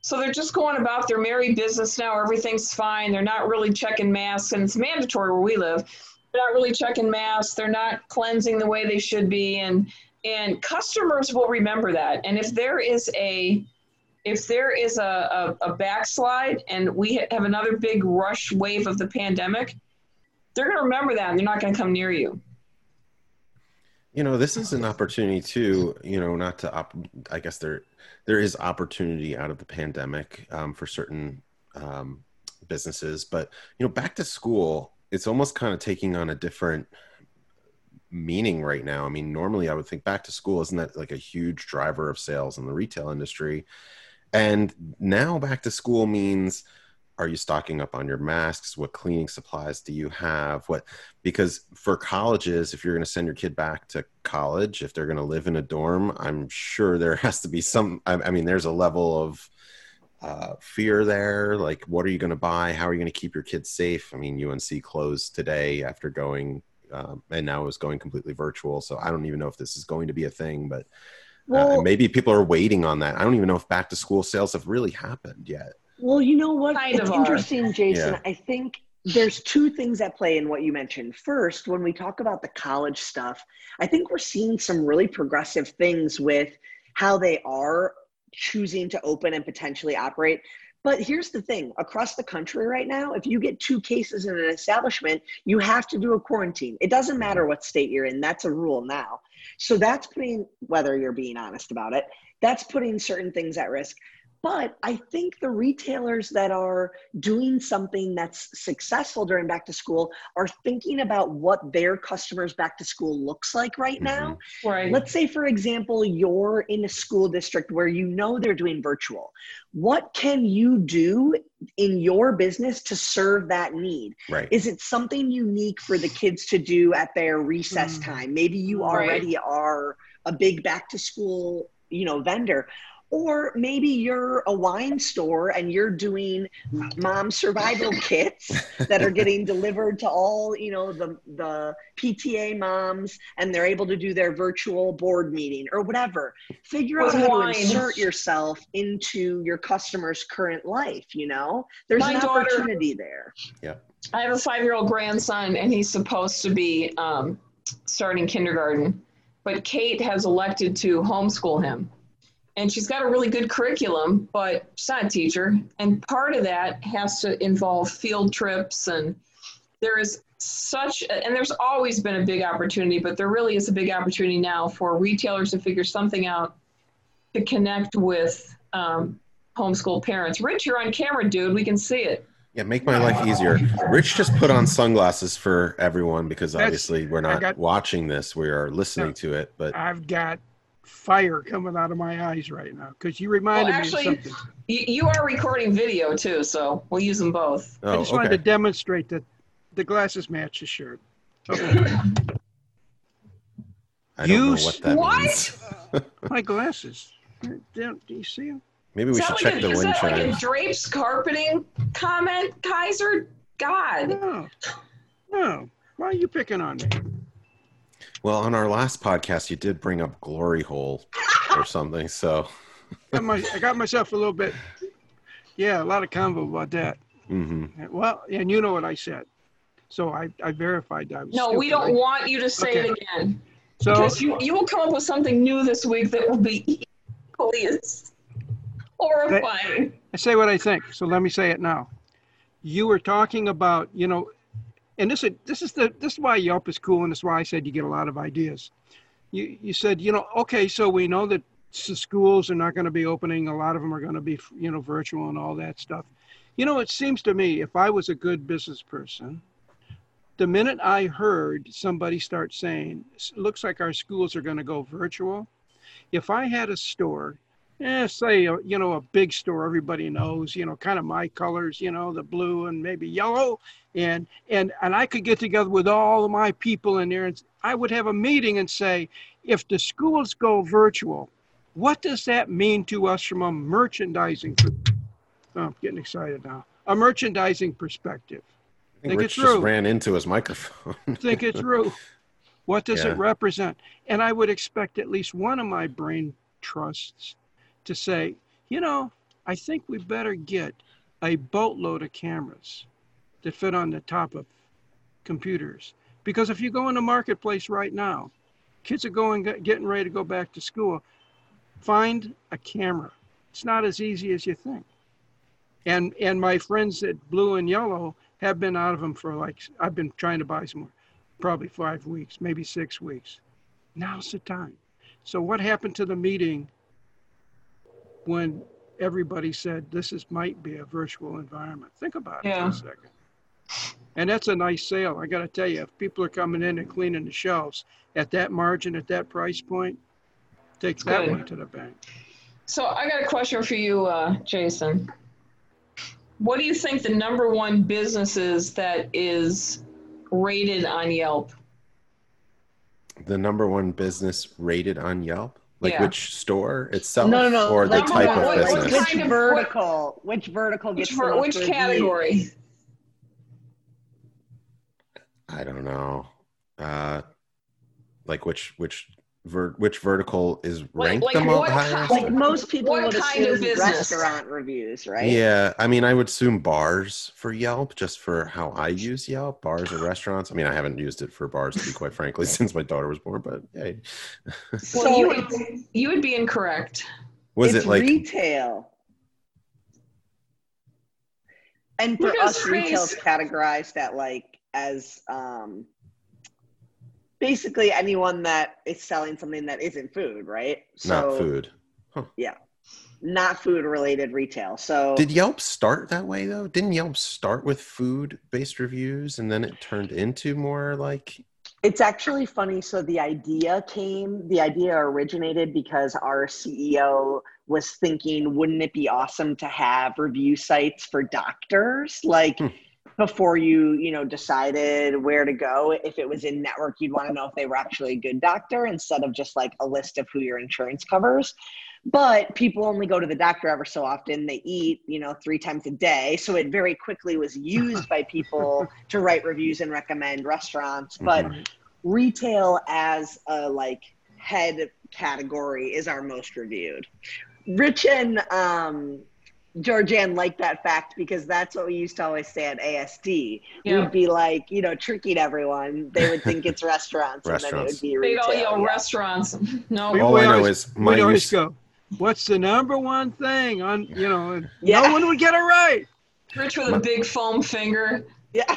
Speaker 2: So they're just going about their merry business now. Everything's fine. They're not really checking masks, and it's mandatory where we live. They're not really checking masks. They're not cleansing the way they should be, and and customers will remember that. And if there is a if there is a, a, a backslide and we have another big rush wave of the pandemic, they're going to remember that and they're not going to come near you.
Speaker 1: You know, this is an opportunity too. You know, not to. Op- I guess there there is opportunity out of the pandemic um, for certain um, businesses, but you know, back to school, it's almost kind of taking on a different meaning right now. I mean, normally I would think back to school isn't that like a huge driver of sales in the retail industry, and now back to school means are you stocking up on your masks? What cleaning supplies do you have? What because for colleges if you're going to send your kid back to college if they're going to live in a dorm i'm sure there has to be some i, I mean there's a level of uh, fear there like what are you going to buy how are you going to keep your kids safe i mean unc closed today after going um, and now is going completely virtual so i don't even know if this is going to be a thing but well, uh, maybe people are waiting on that. I don't even know if back to school sales have really happened yet.
Speaker 4: Well, you know what? Kind it's interesting, are. Jason. Yeah. I think there's two things at play in what you mentioned. First, when we talk about the college stuff, I think we're seeing some really progressive things with how they are choosing to open and potentially operate. But here's the thing across the country right now, if you get two cases in an establishment, you have to do a quarantine. It doesn't matter what state you're in, that's a rule now. So that's putting, whether you're being honest about it, that's putting certain things at risk. But I think the retailers that are doing something that's successful during back to school are thinking about what their customers back to school looks like right now. Mm-hmm. Right. Let's say, for example, you're in a school district where you know they're doing virtual. What can you do in your business to serve that need?
Speaker 1: Right.
Speaker 4: Is it something unique for the kids to do at their recess mm. time? Maybe you already right. are a big back to school you know vendor or maybe you're a wine store and you're doing mom survival kits that are getting delivered to all you know the the pta moms and they're able to do their virtual board meeting or whatever. Figure out how wine. to insert yourself into your customer's current life you know? There's My an daughter, opportunity there.
Speaker 1: Yeah.
Speaker 2: I have a five year old grandson and he's supposed to be um, starting kindergarten. But kate has elected to homeschool him and she's got a really good curriculum, but she's not a teacher. And part of that has to involve field trips. And there is such, and there's always been a big opportunity, but there really is a big opportunity now for retailers to figure something out to connect with um, homeschool parents. Rich, you're on camera, dude. We can see it.
Speaker 1: Yeah, make my life easier. Rich just put on sunglasses for everyone because obviously we're not got, watching this; we are listening no, to it. But
Speaker 3: I've got fire coming out of my eyes right now because you reminded well, actually, me of something.
Speaker 2: You are recording video too, so we'll use them both.
Speaker 3: Oh, I just okay. wanted to demonstrate that the glasses match the shirt. Okay.
Speaker 1: I don't you know what that
Speaker 2: what?
Speaker 1: means.
Speaker 3: my glasses. Do, do you see them?
Speaker 1: Maybe we should check
Speaker 2: like
Speaker 1: a, the wind
Speaker 2: chimes. Like a drapes carpeting comment, Kaiser? God.
Speaker 3: No. No. Why are you picking on me?
Speaker 1: Well, on our last podcast, you did bring up glory hole or something. So
Speaker 3: I, my, I got myself a little bit, yeah, a lot of convo about that.
Speaker 1: Mm-hmm.
Speaker 3: Well, and you know what I said. So I, I verified that.
Speaker 2: no,
Speaker 3: stupid.
Speaker 2: we don't want you to say okay. it again. So because you, you will come up with something new this week that will be equally as horrifying.
Speaker 3: I, I say what I think. So let me say it now. You were talking about, you know, and this is this is the this is why Yelp is cool, and this is why I said you get a lot of ideas. You you said you know okay, so we know that schools are not going to be opening. A lot of them are going to be you know virtual and all that stuff. You know, it seems to me if I was a good business person, the minute I heard somebody start saying, "Looks like our schools are going to go virtual," if I had a store yeah, say uh, you know a big store everybody knows, you know, kind of my colors, you know, the blue and maybe yellow, and and and I could get together with all of my people in there, and I would have a meeting and say, if the schools go virtual, what does that mean to us from a merchandising? Oh, I'm getting excited now. A merchandising perspective.
Speaker 1: I think
Speaker 3: Think
Speaker 1: Rich
Speaker 3: it
Speaker 1: just ran into his microphone.
Speaker 3: Think it through. What does
Speaker 1: Yeah.
Speaker 3: it represent? And I would expect at least one of my brain trusts to say, you know, I think we better get a boatload of cameras that fit on the top of computers. Because if you go in the marketplace right now, kids are going getting ready to go back to school. Find a camera. It's not as easy as you think. And and my friends at Blue and Yellow have been out of them for like I've been trying to buy some more, probably five weeks, maybe six weeks. Now's the time. So what happened to the meeting when everybody said this is might be a virtual environment? Think about it for a second. And that's a nice sale. I got to tell you, if people are coming in and cleaning the shelves at that margin, at that price point, take that
Speaker 2: Good.
Speaker 3: one to the bank.
Speaker 2: So I got a question for you, uh, Jason. What do you think the number one business is that is rated on Yelp?
Speaker 1: the number one business rated on Yelp? Like
Speaker 2: Yeah.
Speaker 1: which store itself
Speaker 4: No, no, no.
Speaker 1: or the
Speaker 4: like,
Speaker 1: type
Speaker 2: one,
Speaker 1: of
Speaker 2: what- what
Speaker 1: business?
Speaker 4: Which
Speaker 2: kind of-
Speaker 4: vertical? Which vertical
Speaker 2: Which,
Speaker 4: gets
Speaker 2: ver-
Speaker 4: the
Speaker 2: which category?
Speaker 1: I don't know. Uh, like which which ver- which vertical is ranked
Speaker 2: like
Speaker 1: the mo-
Speaker 2: what
Speaker 1: highest?
Speaker 4: Like most people
Speaker 2: What
Speaker 4: would
Speaker 2: kind of
Speaker 4: assume
Speaker 2: business?
Speaker 4: restaurant reviews, right?
Speaker 1: Yeah, I mean, I would assume bars for Yelp, just for how I use Yelp, bars or restaurants. I mean, I haven't used it for bars to be quite frankly since my daughter was born, but hey,
Speaker 4: So
Speaker 2: you, would, you would be incorrect.
Speaker 1: was
Speaker 4: it's
Speaker 1: it like
Speaker 4: retail? And for us,
Speaker 2: his
Speaker 4: retail's categorized at like as um basically anyone that is selling something that isn't food, right?
Speaker 1: not food? Yeah.
Speaker 4: Not food related retail. So
Speaker 1: Did Yelp start that way though? Didn't Yelp start with food based reviews and then it turned into more like
Speaker 4: It's actually funny. So the idea came, the idea originated because our CEO was thinking, wouldn't it be awesome to have review sites for doctors? Like
Speaker 1: Hmm.
Speaker 4: Before you, you know, decided where to go, if it was in network, you'd want to know if they were actually a good doctor instead of just like a list of who your insurance covers. But people only go to the doctor ever so often. They eat, you know, three times a day. So it very quickly was used by people to write reviews and recommend restaurants. But
Speaker 1: Mhm.
Speaker 4: retail as a like head category is our most reviewed. Rich and um, Georgianne liked that fact because that's what we used to always say at ASD.
Speaker 2: Yeah.
Speaker 4: We'd be like, you know, tricking everyone. They would think it's restaurants, and then it
Speaker 1: Restaurants.
Speaker 4: would be
Speaker 2: They'd
Speaker 4: retail.
Speaker 2: all yell
Speaker 4: yeah.
Speaker 2: restaurants. No.
Speaker 3: We-
Speaker 1: I know
Speaker 3: always-
Speaker 1: is my
Speaker 3: We'd always go, what's the number one thing on, you know,
Speaker 4: Yeah.
Speaker 3: no one would get it right.
Speaker 2: Rich with a big foam finger.
Speaker 4: Yeah.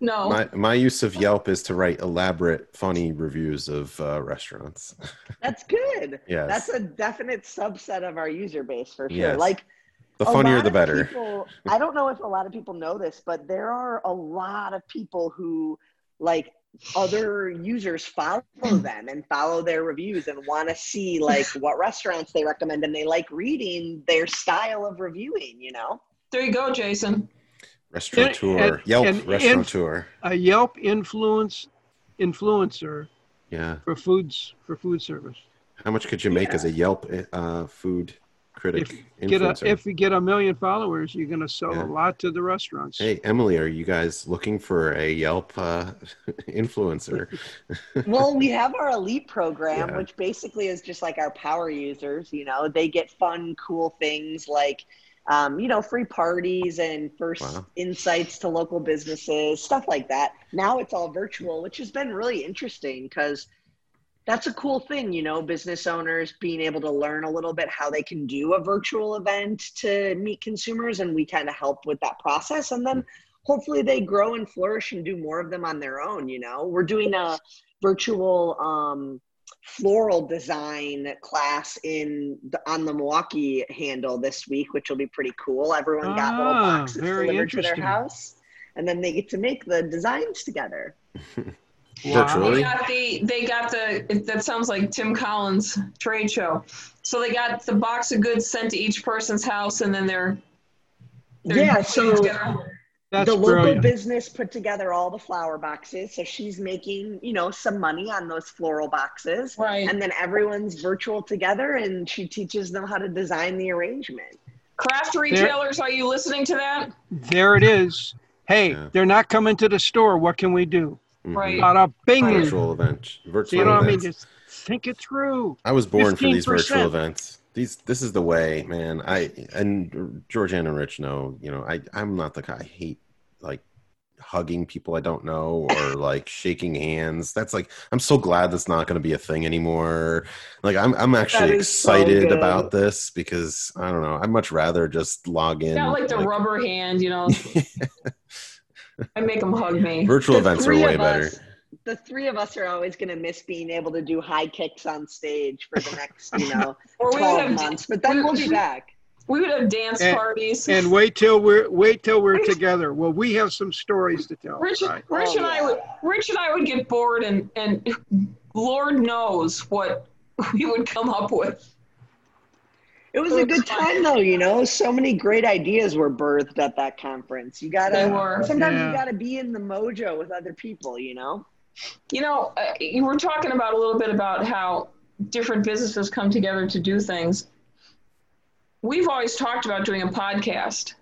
Speaker 2: No.
Speaker 1: my my use of Yelp is to write elaborate, funny reviews of uh, restaurants.
Speaker 4: That's good.
Speaker 1: Yes.
Speaker 4: That's a definite subset of our user base for sure.
Speaker 1: Yes.
Speaker 4: Like
Speaker 1: The funnier, the better.
Speaker 4: people- I don't know if a lot of people know this, but there are a lot of people who like other users follow them and follow their reviews and want to see like what restaurants they recommend and they like reading their style of reviewing, you know?
Speaker 2: There you go, Jason.
Speaker 1: Restaurateur,
Speaker 3: and-
Speaker 1: Yelp
Speaker 3: and-
Speaker 1: restaurateur.
Speaker 3: A Yelp influence influencer
Speaker 1: yeah.
Speaker 3: for foods for food service.
Speaker 1: How much could you make as a Yelp uh, food critic
Speaker 3: If get a, if you get a million followers, you're going to sell
Speaker 1: Yeah.
Speaker 3: a lot to the restaurants.
Speaker 1: hey, Emily, are you guys looking for a Yelp uh, influencer?
Speaker 4: well, we have our elite program,
Speaker 1: Yeah.
Speaker 4: which basically is just like our power users. You know, they get fun, cool things like, um, you know, free parties and first
Speaker 1: Wow.
Speaker 4: insights to local businesses, stuff like that. Now it's all virtual, which has been really interesting because that's a cool thing, you know, business owners being able to learn a little bit how they can do a virtual event to meet consumers. And we kind of help with that process. And then hopefully they grow and flourish and do more of them on their own. You know, we're doing a virtual um, floral design class in the, on the Milwaukee handle this week, which will be pretty cool. Everyone got little
Speaker 3: Ah,
Speaker 4: boxes delivered to their house. And then they get to make the designs together.
Speaker 1: Virtually?
Speaker 2: They got the they got the that sounds like Tim Collins trade show. So they got the box of goods sent to each person's house and then they're, they're
Speaker 4: Yeah, so-
Speaker 2: together-
Speaker 3: That's
Speaker 4: the local
Speaker 3: brilliant.
Speaker 4: business put together all the flower boxes so she's making you know some money on those floral boxes
Speaker 2: right.
Speaker 4: and then everyone's virtual together and she teaches them how to design the arrangement
Speaker 2: Craft retailers, are you listening to that?
Speaker 3: There it is. Hey,
Speaker 1: Yeah.
Speaker 3: they're not coming to the store. What can we do?
Speaker 1: Mhm.
Speaker 2: Right.
Speaker 3: Bada bing.
Speaker 1: Virtual event. Virtual
Speaker 3: So, you know what I mean?
Speaker 1: events.
Speaker 3: Just think it through.
Speaker 1: I was born for these virtual events. These this is the way, man. I and Georgiana and Rich know, you know, I I'm not the guy I hate like hugging people I don't know or like shaking hands. That's like I'm so glad that's not going to be a thing anymore. Like I'm I'm actually
Speaker 4: That is so
Speaker 1: excited about this because I don't know. I'd much rather just log in.
Speaker 2: Not like the rubber hand, you know. I make them hug me.
Speaker 1: virtual
Speaker 4: The
Speaker 1: events are way better.
Speaker 4: us- the three of us are always going to miss being able to do high kicks on stage for the next, you know,
Speaker 2: Or we would
Speaker 4: 12
Speaker 2: have
Speaker 4: months. But then we'll be back.
Speaker 2: we would have dance
Speaker 3: And-
Speaker 2: parties.
Speaker 3: And wait till we're wait till we're together. Well, we have some stories to tell.
Speaker 2: Rich,
Speaker 3: right?
Speaker 2: Rich
Speaker 4: Oh,
Speaker 2: and I would Rich and I would get bored and and Lord knows what we would come up with.
Speaker 4: It was a good time, though, you know. So many great ideas were birthed at that conference. You gotta
Speaker 2: were.
Speaker 4: sometimes
Speaker 3: Yeah.
Speaker 4: you got to be in the mojo with other people, you know?
Speaker 2: You know, uh, you were talking about a little bit about how different businesses come together to do things. We've always talked about doing a podcast.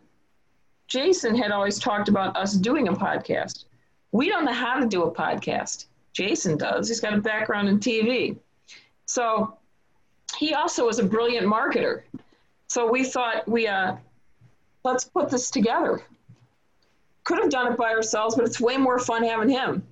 Speaker 2: Jason had always talked about us doing a podcast. We don't know how to do a podcast. Jason does. He's got a background in TV. So he also was a brilliant marketer. So we thought we uh, let's put this together. Could have done it by ourselves, but it's way more fun having him.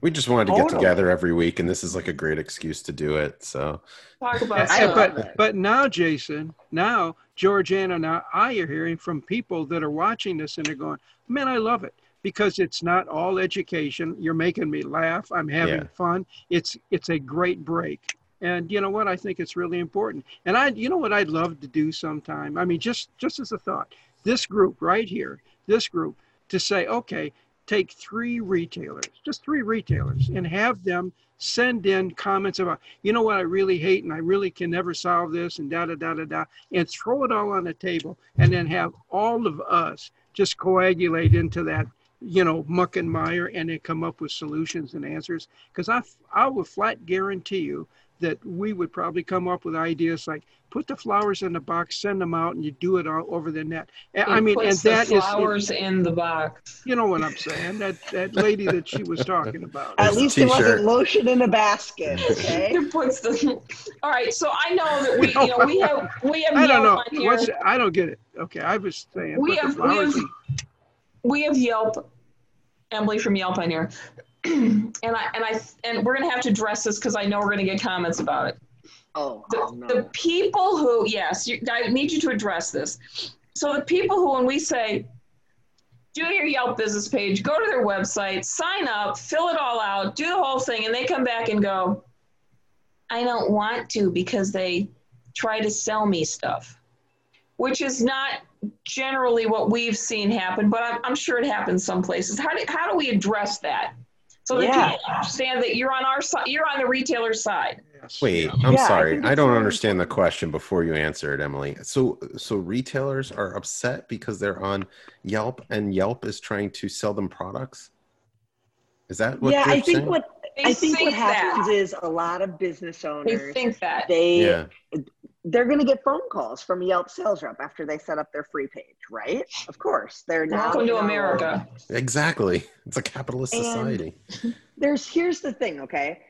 Speaker 1: We just wanted to get
Speaker 4: Totally.
Speaker 1: together every week, and this is like a great excuse to do it. So
Speaker 2: Talk about
Speaker 3: Yeah, but but now, Jason, now Georgiana and I are hearing from people that are watching this and they're going, "Man, I love it." Because it's not all education. You're making me laugh. I'm having
Speaker 1: Yeah.
Speaker 3: fun. It's it's a great break. And you know what? I think it's really important. And I, you know what, I'd love to do sometime. I mean, just just as a thought, this group right here, this group, to say, okay, take three retailers, just three retailers, and have them send in comments about, you know what, I really hate and I really can never solve this and da da da da da, and throw it all on the table, and then have all of us just coagulate into that, you know, muck and mire, and then come up with solutions and answers. Because I, I will flat guarantee you that we would probably come up with ideas like put the flowers in the box, send them out, and you do it all over the net. And, I mean, and
Speaker 2: puts the
Speaker 3: that is,
Speaker 2: flowers in the box.
Speaker 3: you know what I'm saying? That that lady that she was talking about.
Speaker 4: At least it wasn't lotion in a basket, okay?
Speaker 2: He puts the. All right, so I know that we, you know, we have we have
Speaker 3: I don't know.
Speaker 2: Yelp on here.
Speaker 3: What's I don't get it. Okay, I was saying
Speaker 2: We have- we have-
Speaker 3: in.
Speaker 2: we have Yelp. Emily from Yelp on here, and I and I and we're gonna have to address this because I know we're gonna get comments about it.
Speaker 4: Oh,
Speaker 2: the,
Speaker 4: oh,
Speaker 2: the people who yes you, i need you to address this. So the people who when we say do your yelp business page go to their website sign up fill it all out do the whole thing and they come back and go i don't want to because they try to sell me stuff which is not generally what we've seen happen but i'm, I'm sure it happens some places. How do, how do we address that so that
Speaker 4: Yeah.
Speaker 2: people understand that you're on our side you're on the retailer side
Speaker 3: Yes.
Speaker 1: Wait, I'm
Speaker 4: Yeah,
Speaker 1: sorry.
Speaker 4: think
Speaker 1: I, don't understand the question before you answer it, Emily. So, so retailers are upset because they're on Yelp, and Yelp is trying to sell them products. Is that what?
Speaker 4: yeah, I think
Speaker 1: saying?
Speaker 4: what
Speaker 2: they
Speaker 4: I think what happens is a lot of business
Speaker 2: they
Speaker 4: owners
Speaker 2: think that
Speaker 4: they
Speaker 1: Yeah,
Speaker 4: they're going to get phone calls from Yelp sales rep after they set up their free page, right? Of course, they're now
Speaker 2: welcome to america
Speaker 1: exactly. It's a capitalist
Speaker 4: And-
Speaker 1: society.
Speaker 4: There's here's the thing, okay?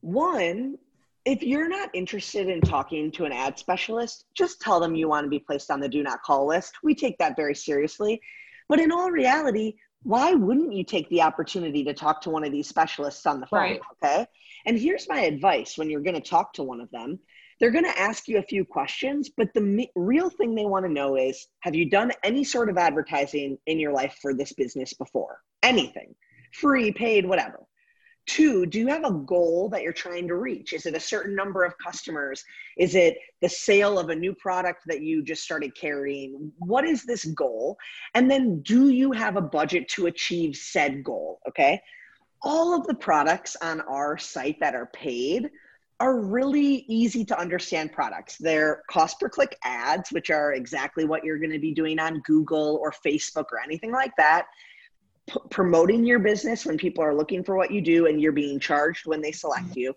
Speaker 4: One, if you're not interested in talking to an ad specialist, just tell them you want to be placed on the do not call list. We take that very seriously. But in all reality, why wouldn't you take the opportunity to talk to one of these specialists on the phone?
Speaker 2: Right.
Speaker 4: Okay. And here's my advice when you're going to talk to one of them they're going to ask you a few questions, but the real thing they want to know is have you done any sort of advertising in your life for this business before? Anything, free, paid, whatever. Two, do you have a goal that you're trying to reach? Is it a certain number of customers? Is it the sale of a new product that you just started carrying? What is this goal? And then, do you have a budget to achieve said goal? Okay. All of the products on our site that are paid are really easy to understand products. They're cost per click ads, which are exactly what you're going to be doing on Google or Facebook or anything like that. P- promoting your business when people are looking for what you do and you're being charged when they select mm-hmm. you.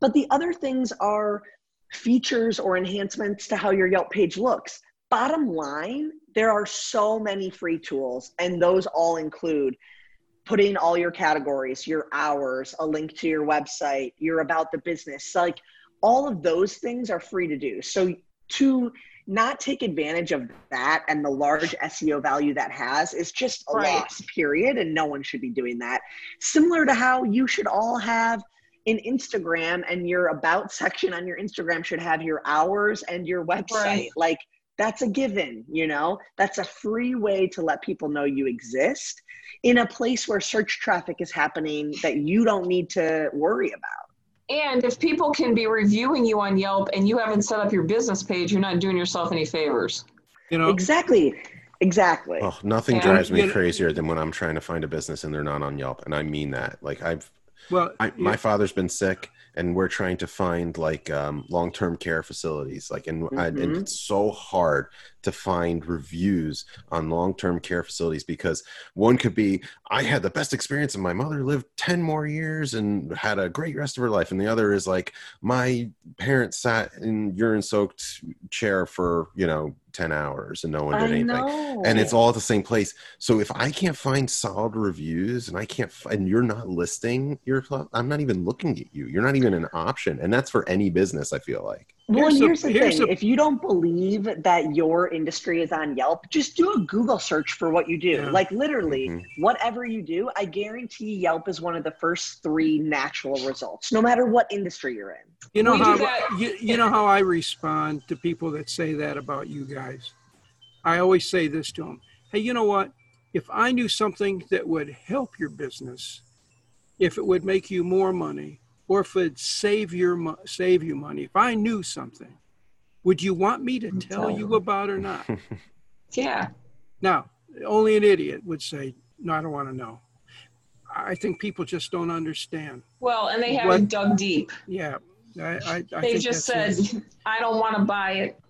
Speaker 4: But the other things are features or enhancements to how your Yelp page looks. bottom line, there are so many free tools, and those all include putting all your categories, your hours, a link to your website, your about the business. So like all of those things are free to do. So to not take advantage of that and the large SEO value that has is just a right. loss, period. And no one should be doing that. Similar to how you should all have in Instagram and your about section on your Instagram should have your hours and your website. Right. Like that's a given, you know? That's a free way to let people know you exist in a place where search traffic is happening that you don't need to worry about.
Speaker 2: And if people can be reviewing you on Yelp and you haven't set up your business page, you're not doing yourself any favors.
Speaker 4: You know exactly, exactly.
Speaker 1: Oh, nothing and, drives me crazier than when I'm trying to find a business and they're not on Yelp, and I mean that. Like I've, well, I, my father's been sick, and we're trying to find like um, long-term care facilities. Like, and, mm-hmm. I, and mm-hmm. it's so hard to find reviews on long-term care facilities because one could be i had the best experience and my mother lived 10 more years and had a great rest of her life and the other is like my parents sat in urine soaked chair for you know 10 hours and no one did anything. And it's all at the same place. So if i can't find solid reviews and i can't and you're not listing your club, i'm not even looking at you. You're not even an option. And that's for any business i feel like
Speaker 4: well, here's, here's the here's thing. A, if you don't believe that your industry is on Yelp, just do a Google search for what you do. Yeah. Like literally, mm-hmm. whatever you do, I guarantee Yelp is one of the first three natural results, no matter what industry you're in.
Speaker 3: You know how you, you know how I respond to people that say that about you guys. I always say this to them. Hey, you know what? If I knew something that would help your business, if it would make you more money, or if it'd save your save you money, if I knew something, would you want me to tell you about or not?
Speaker 2: yeah.
Speaker 3: Now, only an idiot would say, "No, I don't want to know." I think people just don't understand.
Speaker 2: Well, and they haven't what, dug deep.
Speaker 3: Yeah, I, I, I
Speaker 2: they just said, it. "I don't want to buy it."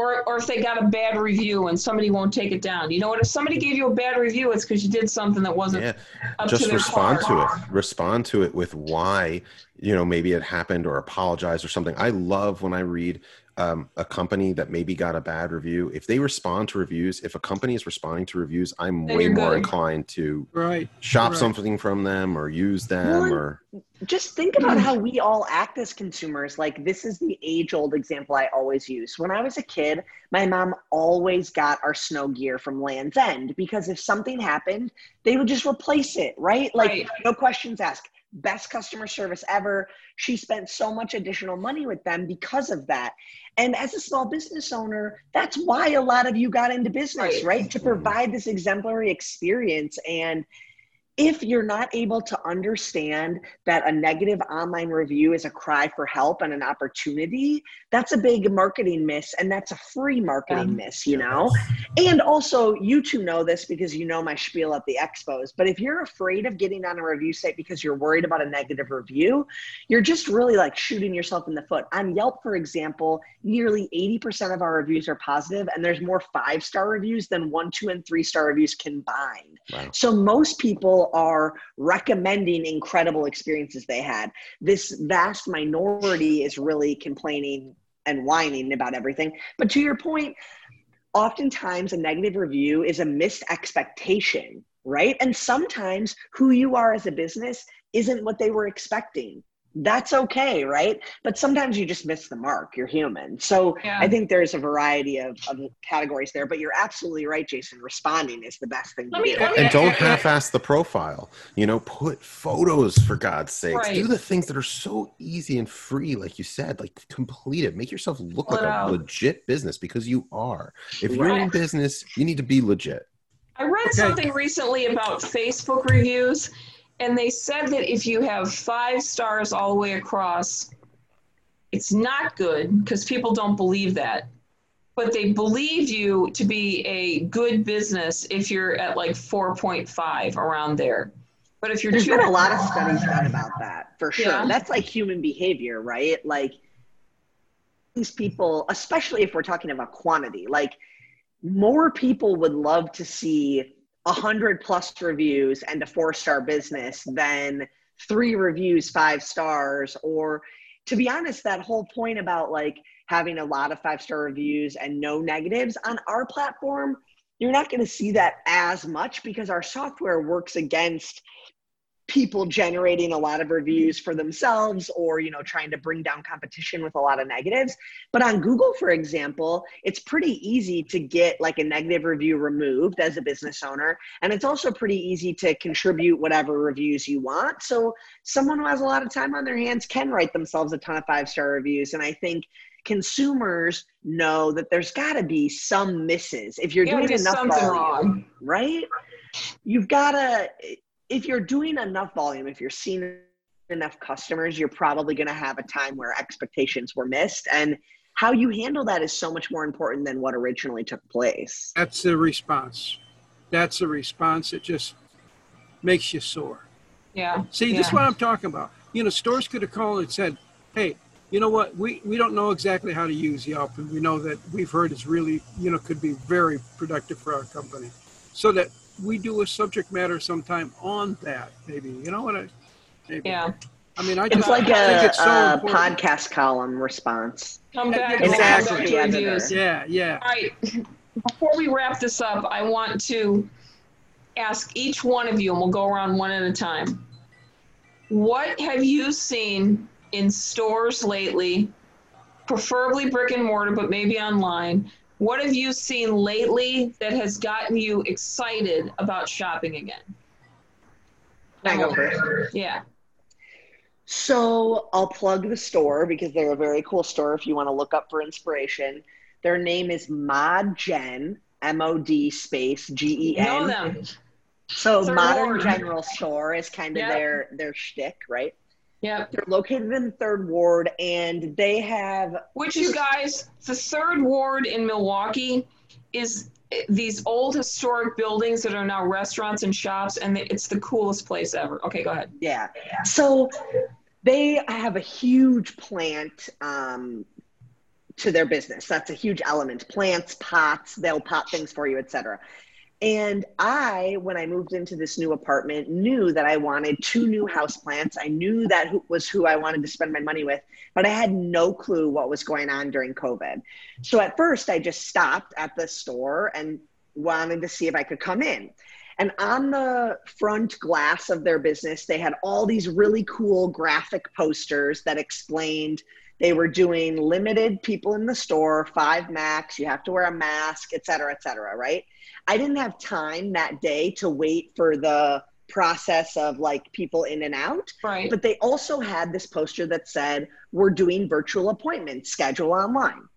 Speaker 2: Or, or if they got a bad review and somebody won't take it down. You know what? If somebody gave you a bad review, it's because you did something that wasn't. Yeah,
Speaker 1: just
Speaker 2: to
Speaker 1: respond to it. Respond to it with why you know maybe it happened or apologize or something. I love when I read um, a company that maybe got a bad review, if they respond to reviews, if a company is responding to reviews, I'm then way more good. inclined to
Speaker 3: right.
Speaker 1: shop
Speaker 3: right.
Speaker 1: something from them or use them well, or
Speaker 4: just think about how we all act as consumers. Like this is the age old example I always use. When I was a kid, my mom always got our snow gear from Lands' End because if something happened, they would just replace it, right? Like right. no questions asked best customer service ever. She spent so much additional money with them because of that. And as a small business owner, that's why a lot of you got into business, right? right? To provide this exemplary experience. And if you're not able to understand that a negative online review is a cry for help and an opportunity, that's a big marketing miss and that's a free marketing um, miss, you know? And also, you two know this because you know my spiel at the expos, but if you're afraid of getting on a review site because you're worried about a negative review, you're just really like shooting yourself in the foot. On Yelp, for example, nearly 80% of our reviews are positive and there's more five star reviews than one, two, and three star reviews combined. Wow. So most people are recommending incredible experiences they had. This vast minority is really complaining and whining about everything. But to your point, oftentimes a negative review is a missed expectation, right? And sometimes who you are as a business isn't what they were expecting that's okay, right? But sometimes you just miss the mark. You're human. So yeah. I think there's a variety of, of, categories there, but you're absolutely right, Jason. Responding is the best thing let to me, do.
Speaker 1: And don't half ass the profile. You know, put photos for God's sake. Right. Do the things that are so easy and free, like you said, like complete it. Make yourself look like a legit business because you are. If you're in business, you need to be legit.
Speaker 2: I read okay. something recently about Facebook reviews and they said that if you have five stars all the way across, it's not good because people don't believe that. But they believe you to be a good business if you're at like 4.5 around there. But if you're
Speaker 4: there's been a lot of studies done about that for sure. Yeah. That's like human behavior, right? Like these people, especially if we're talking about quantity, like more people would love to see 100 plus reviews and a four star business than three reviews, five stars, or to be honest, that whole point about like having a lot of five star reviews and no negatives on our platform, you're not going to see that as much because our software works against people generating a lot of reviews for themselves or you know trying to bring down competition with a lot of negatives. But on google for example it's pretty easy to get like a negative review removed as a business owner. And it's also pretty easy to contribute whatever reviews you want. So someone who has a lot of time on their hands can write themselves a ton of five star reviews. And i think consumers know that there's got to be some misses. If you're
Speaker 2: You gotta
Speaker 4: doing enough volume,
Speaker 2: wrong.
Speaker 4: right? You've got to if you're doing enough volume if you're seeing enough customers you're probably going to have a time where expectations were missed and how you handle that is so much more important than what originally took place
Speaker 3: That's the response. That's the response that just makes you sore.
Speaker 2: Yeah.
Speaker 3: See, this is what I'm talking about. You know, stores could have called and said, hey, you know what? We, we don't know exactly how to use Yelp, and we know that we've heard it's really, you know, could be very productive for our company. So that we do a subject matter sometime on that, maybe. You know what I maybe.
Speaker 2: Yeah.
Speaker 3: I mean, I
Speaker 4: it's
Speaker 3: just
Speaker 4: like
Speaker 3: I think
Speaker 4: a,
Speaker 3: it's so
Speaker 4: uh,
Speaker 3: a
Speaker 4: podcast column response
Speaker 2: Come back.
Speaker 3: Exactly.
Speaker 2: and
Speaker 4: Exactly.
Speaker 2: reviews.
Speaker 3: Yeah, yeah.
Speaker 2: All right. Before we wrap this up, I want to ask each one of you, and we'll go around one at a time. What have you seen in stores lately, preferably brick and mortar, but maybe online? What have you seen lately that has gotten you excited about shopping again?
Speaker 4: I go first?
Speaker 2: Yeah.
Speaker 4: So I'll plug the store because they're a very cool store if you want to look up for inspiration. Their name is ModGen, M O D space G E
Speaker 2: Know them.
Speaker 4: So Modern. General Store is kind of
Speaker 2: Yep.
Speaker 4: their their shtick, right?
Speaker 2: Yep.
Speaker 4: They're located in the Third Ward, and they have
Speaker 2: Which you guys, the third ward in Milwaukee is these old historic buildings that are now restaurants and shops, and it's the coolest place ever. Okay, go ahead.
Speaker 4: Yeah. So they have a huge plant um, to their business. That's a huge element. Plants, pots, they'll pot things for you, etc. And I, when I moved into this new apartment, knew that I wanted two new house plants. I knew that was who I wanted to spend my money with, but I had no clue what was going on during COVID. So at first, I just stopped at the store and wanted to see if I could come in. And on the front glass of their business, they had all these really cool graphic posters that explained they were doing limited people in the store, five max, you have to wear a mask, et cetera, et cetera, right? I didn't have time that day to wait for the process of like people in and out.
Speaker 2: Right.
Speaker 4: But they also had this poster that said, We're doing virtual appointments, schedule online.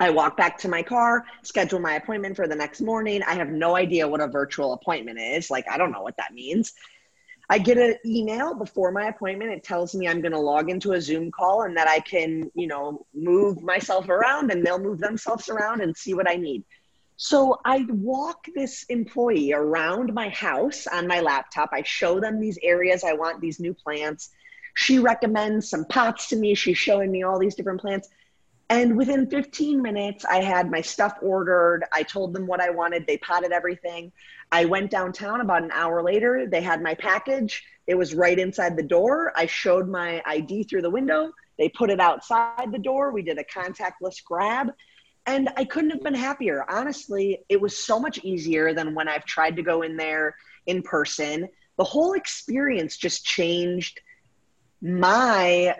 Speaker 4: I walk back to my car, schedule my appointment for the next morning. I have no idea what a virtual appointment is. Like, I don't know what that means. I get an email before my appointment. It tells me I'm going to log into a Zoom call and that I can, you know, move myself around and they'll move themselves around and see what I need. So I walk this employee around my house on my laptop. I show them these areas I want these new plants. She recommends some pots to me. She's showing me all these different plants. And within 15 minutes, I had my stuff ordered. I told them what I wanted. They potted everything. I went downtown about an hour later. They had my package. It was right inside the door. I showed my ID through the window. They put it outside the door. We did a contactless grab. And I couldn't have been happier. Honestly, it was so much easier than when I've tried to go in there in person. The whole experience just changed my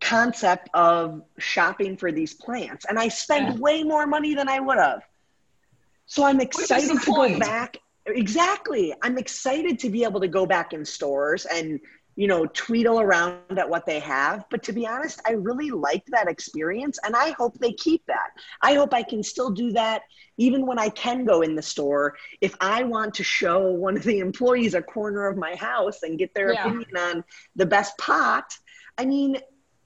Speaker 4: concept of shopping for these plants. And I spent
Speaker 2: Yeah.
Speaker 4: way more money than I would have. So I'm excited to go back. Exactly. I'm excited to be able to go back in stores and, you know, tweedle around at what they have. But to be honest, I really liked that experience and I hope they keep that. I hope I can still do that even when I can go in the store. If I want to show one of the employees a corner of my house and get their
Speaker 2: Yeah.
Speaker 4: opinion on the best pot, I mean,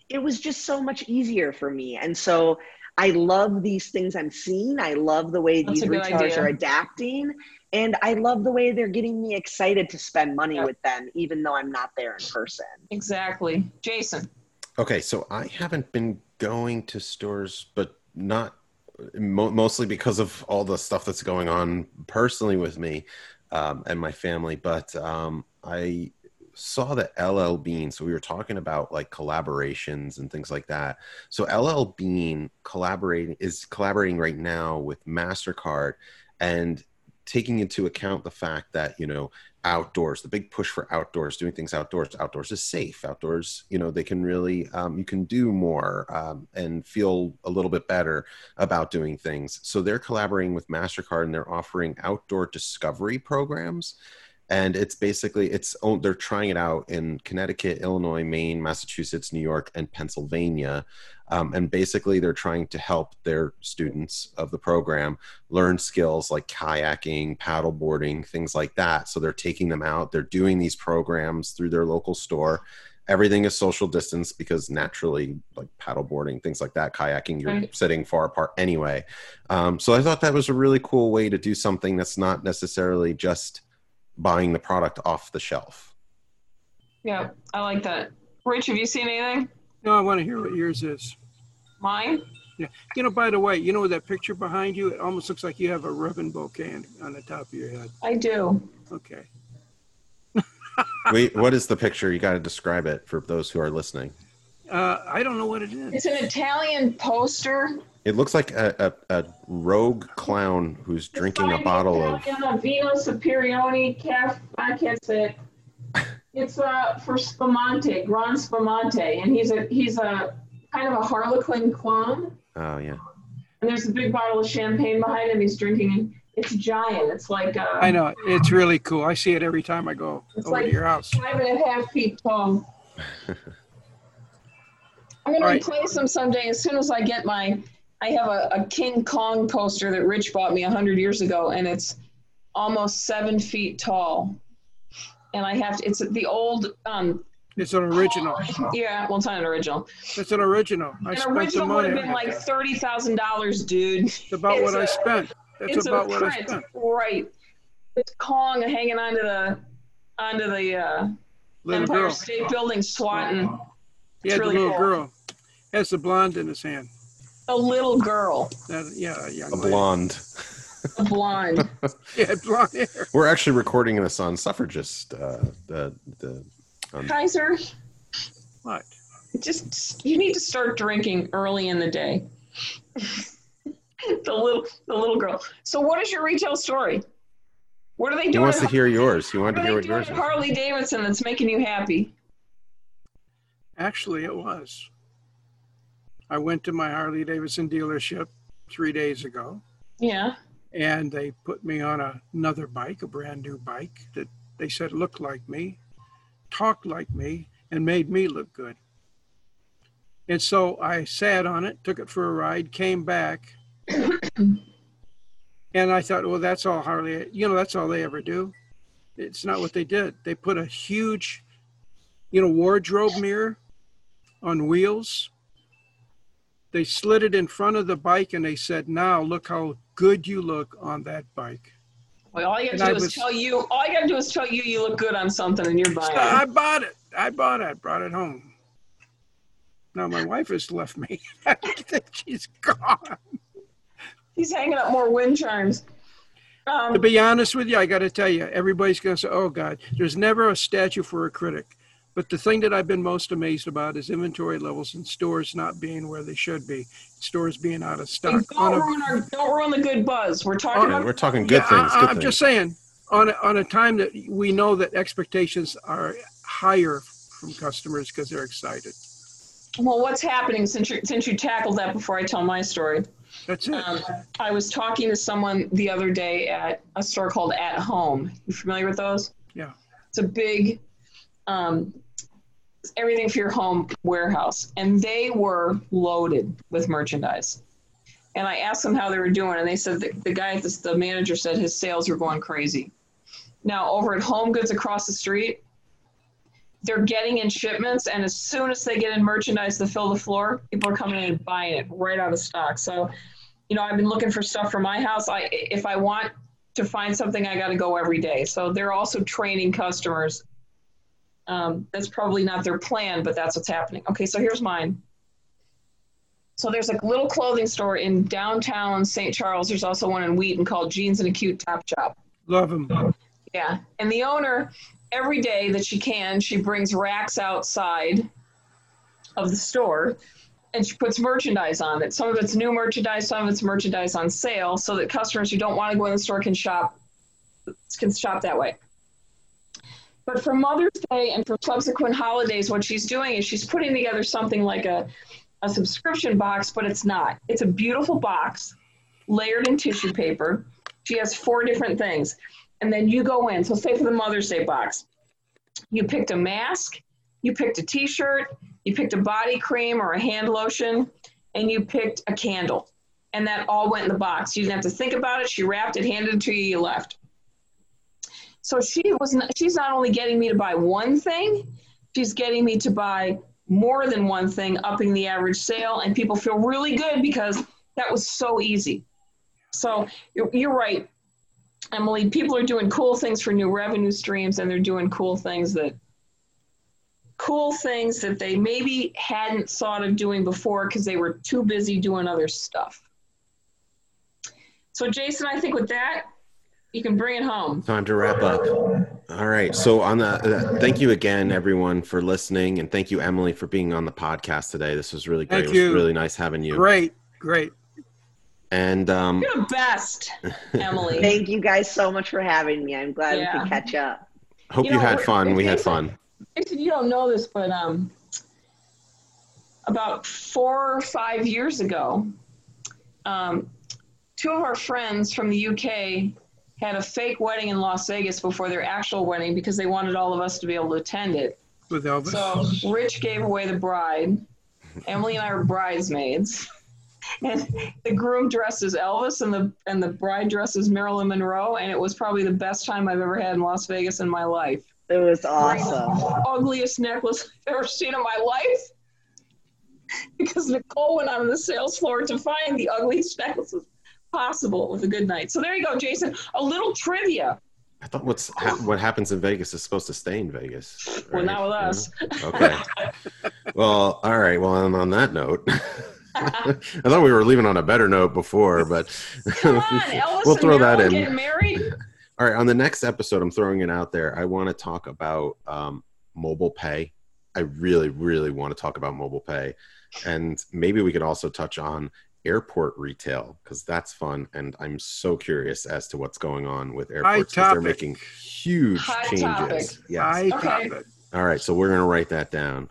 Speaker 4: it was just so much easier for me. And so I love these things I'm seeing. I love the way
Speaker 2: That's
Speaker 4: these retailers
Speaker 2: idea.
Speaker 4: are adapting. And I love the way they're getting me excited to spend money
Speaker 2: Yep.
Speaker 4: with them, even though I'm not there in person.
Speaker 2: Exactly. Jason.
Speaker 1: Okay, so I haven't been going to stores, but not mo- mostly because of all the stuff that's going on personally with me um, and my family. But um, I saw that LL Bean. So we were talking about like collaborations and things like that. So LL Bean collaborating is collaborating right now with Mastercard and taking into account the fact that you know outdoors the big push for outdoors doing things outdoors outdoors is safe. Outdoors you know they can really um, you can do more um, and feel a little bit better about doing things. So they're collaborating with mastercard and they're offering outdoor discovery programs and it's basically it's they're trying it out in connecticut illinois maine massachusetts new york and pennsylvania. Um, and basically they're trying to help their students of the program learn skills like kayaking paddleboarding things like that. So they're taking them out. They're doing these programs through their local store. Everything is social distance because naturally like paddleboarding things like that kayaking you're right. sitting far apart anyway. Um, so i thought that was a really cool way to do something that's not necessarily just buying the product off the shelf.
Speaker 2: Yeah, I like that. Rich, have you seen anything?
Speaker 3: No, I want to hear what yours is.
Speaker 2: Mine?
Speaker 3: Yeah. You know, by the way, you know that picture behind you? It almost looks like you have a ribbon bouquet on the top of your head.
Speaker 2: I do.
Speaker 3: Okay.
Speaker 1: Wait, what is the picture? You got to describe it for those who are listening.
Speaker 3: Uh, I don't know what it is.
Speaker 2: It's an Italian poster
Speaker 1: it looks like a, a, a rogue clown who's drinking a bottle of.
Speaker 2: Vino Superiore Caf. I can't say it. It's uh, for Spumante, Gran Spumante, and he's a he's a kind of a Harlequin clown.
Speaker 1: Oh yeah.
Speaker 2: And there's a big bottle of champagne behind him. He's drinking. It's giant. It's like. Uh,
Speaker 3: I know. It's really cool. I see it every time I go over like to your house.
Speaker 2: Five and a half feet tall. I'm gonna replace him someday as soon as I get my I have a, a King Kong poster that Rich bought me 100 years ago, and it's almost seven feet tall. And I have to, it's the old. Um,
Speaker 3: it's an original.
Speaker 2: Yeah, well, it's not an original.
Speaker 3: It's an original.
Speaker 2: I an spent original would have been like thirty thousand dollars, dude.
Speaker 3: It's about it's what a, I spent. That's about what I spent.
Speaker 2: Right. It's Kong hanging onto the onto the uh, Empire girl. State Building, swatting.
Speaker 3: Yeah, really the little cool. girl has the blonde in his hand.
Speaker 2: A little girl.
Speaker 3: yeah, a young
Speaker 1: a blonde.
Speaker 2: A blonde.
Speaker 3: yeah, blonde hair.
Speaker 1: We're actually recording this on suffragist. Uh, the the.
Speaker 2: Um, Kaiser.
Speaker 3: What?
Speaker 2: Just you need to start drinking early in the day. the little the little girl. So, what is your retail story? What are they doing? He
Speaker 1: wants to hear yours. He wanted to hear what yours is.
Speaker 2: Harley Davidson that's making you happy.
Speaker 3: Actually, it was. I went to my Harley Davidson dealership three days ago.
Speaker 2: Yeah.
Speaker 3: And they put me on a, another bike, a brand new bike that they said looked like me, talked like me, and made me look good. And so I sat on it, took it for a ride, came back. and I thought, well, that's all Harley, you know, that's all they ever do. It's not what they did. They put a huge, you know, wardrobe mirror on wheels they slid it in front of the bike and they said, now look how good you look on that bike.
Speaker 2: Well, all you got to do is tell you, all you got to do is tell you you look good on something and you're buying it. I
Speaker 3: bought it. I bought it. I brought it home. Now my wife has left me. I think she's gone.
Speaker 2: He's hanging up more wind chimes.
Speaker 3: Um, to be honest with you, I got to tell you, everybody's going to say, oh, God, there's never a statue for a critic. But the thing that I've been most amazed about is inventory levels in stores not being where they should be. Stores being out of stock.
Speaker 2: Don't, ruin, our, don't ruin the good buzz. We're talking.
Speaker 1: On,
Speaker 2: about,
Speaker 1: we're talking good yeah, things. Good
Speaker 3: I, am just saying, on a, on a time that we know that expectations are higher from customers because they're excited.
Speaker 2: Well, what's happening since you, since you tackled that before I tell my story?
Speaker 3: That's it. Um,
Speaker 2: I was talking to someone the other day at a store called At Home. You familiar with those?
Speaker 3: Yeah.
Speaker 2: It's a big um, everything for your home warehouse, and they were loaded with merchandise. And I asked them how they were doing, and they said the, guy, the, the manager said his sales were going crazy. Now, over at Home Goods across the street, they're getting in shipments, and as soon as they get in merchandise to fill the floor, people are coming in and buying it right out of stock. So, you know, I've been looking for stuff for my house. I if I want to find something, I got to go every day. So they're also training customers um, that's probably not their plan, but that's what's happening. Okay, so here's mine. So there's a little clothing store in downtown St. Charles. There's also one in Wheaton called Jeans and a Cute Top Shop.
Speaker 3: Love them.
Speaker 2: Yeah, and the owner every day that she can, she brings racks outside of the store and she puts merchandise on it. Some of it's new merchandise, some of it's merchandise on sale, so that customers who don't want to go in the store can shop can shop that way. But for Mother's Day and for subsequent holidays, what she's doing is she's putting together something like a, a subscription box, but it's not. It's a beautiful box layered in tissue paper. She has four different things. And then you go in. So, say for the Mother's Day box, you picked a mask, you picked a t shirt, you picked a body cream or a hand lotion, and you picked a candle. And that all went in the box. You didn't have to think about it. She wrapped it, handed it to you, you left. So she was not, she's not only getting me to buy one thing, she's getting me to buy more than one thing, upping the average sale, and people feel really good because that was so easy. So you're, you're right, Emily. People are doing cool things for new revenue streams, and they're doing cool things that cool things that they maybe hadn't thought of doing before because they were too busy doing other stuff. So, Jason, I think with that, you can bring it home.
Speaker 1: Time to wrap up. All right. So on the uh, thank you again, everyone, for listening, and thank you, Emily, for being on the podcast today. This was really great.
Speaker 3: Thank
Speaker 1: it was
Speaker 3: you.
Speaker 1: really nice having you.
Speaker 3: Great, great.
Speaker 1: And um,
Speaker 2: You're the best, Emily.
Speaker 4: Thank you guys so much for having me. I'm glad
Speaker 2: Yeah.
Speaker 4: we could catch up.
Speaker 1: hope
Speaker 2: You
Speaker 1: you,
Speaker 2: know,
Speaker 1: had fun.
Speaker 2: we're
Speaker 1: had
Speaker 2: basically-
Speaker 1: fun.
Speaker 2: Jason, you don't know this, but um, about four or five years ago, um, two of our friends from the UK had a fake wedding in Las Vegas before their actual wedding because they wanted all of us to be able to attend it.
Speaker 3: With Elvis.
Speaker 2: So Rich gave away the bride. Emily and I were bridesmaids. And the groom dressed as Elvis and the and the bride dressed as Marilyn Monroe, and it was probably the best time I've ever had in Las Vegas in my life
Speaker 4: It was awesome.
Speaker 2: ugliest necklace I've ever seen in my life. Because Nicole went on the sales floor to find the ugliest necklaces possible with a good night. So there you go, Jason. A little trivia.
Speaker 1: I thought what's ha- what happens in Vegas is supposed to stay in Vegas.
Speaker 2: Well,
Speaker 1: right?
Speaker 2: not with us.
Speaker 1: Okay. well, all right. Well, and on that note, I thought we were leaving on a better note before, but
Speaker 2: on,
Speaker 1: we'll throw that in.
Speaker 2: getting married.
Speaker 1: All right, on the next episode, I'm throwing it out there. I want to talk about um, mobile pay. I really, really want to talk about mobile pay, and maybe we could also touch on airport retail because that's fun. And I'm so curious as to what's going on with airports because they're making huge
Speaker 2: High
Speaker 1: changes.
Speaker 2: topic.
Speaker 1: Yes.
Speaker 3: I
Speaker 2: Okay.
Speaker 3: topic.
Speaker 1: All right, so we're going to write that down.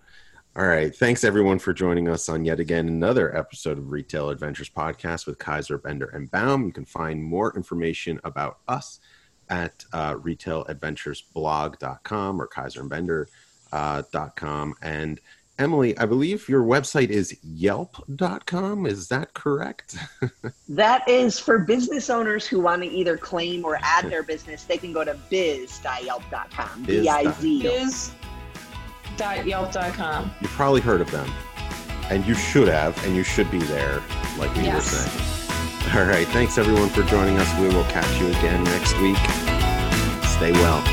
Speaker 1: All right, thanks everyone for joining us on yet again another episode of Retail Adventures Podcast with Kaiser Bender and Baum. You can find more information about us at uh, retailadventuresblog.com or kaiserandbender.com. And Emily, I believe your website is yelp.com. Is that correct?
Speaker 4: That is for business owners who want to either claim or add their business. They can go to biz.yelp.com.
Speaker 1: Biz.
Speaker 4: B I Z.
Speaker 2: Biz.yelp.com.
Speaker 1: You've probably heard of them. And you should have, and you should be there, like we were
Speaker 2: Yes.
Speaker 1: saying. All right. Thanks everyone for joining us. We will catch you again next week. Stay well.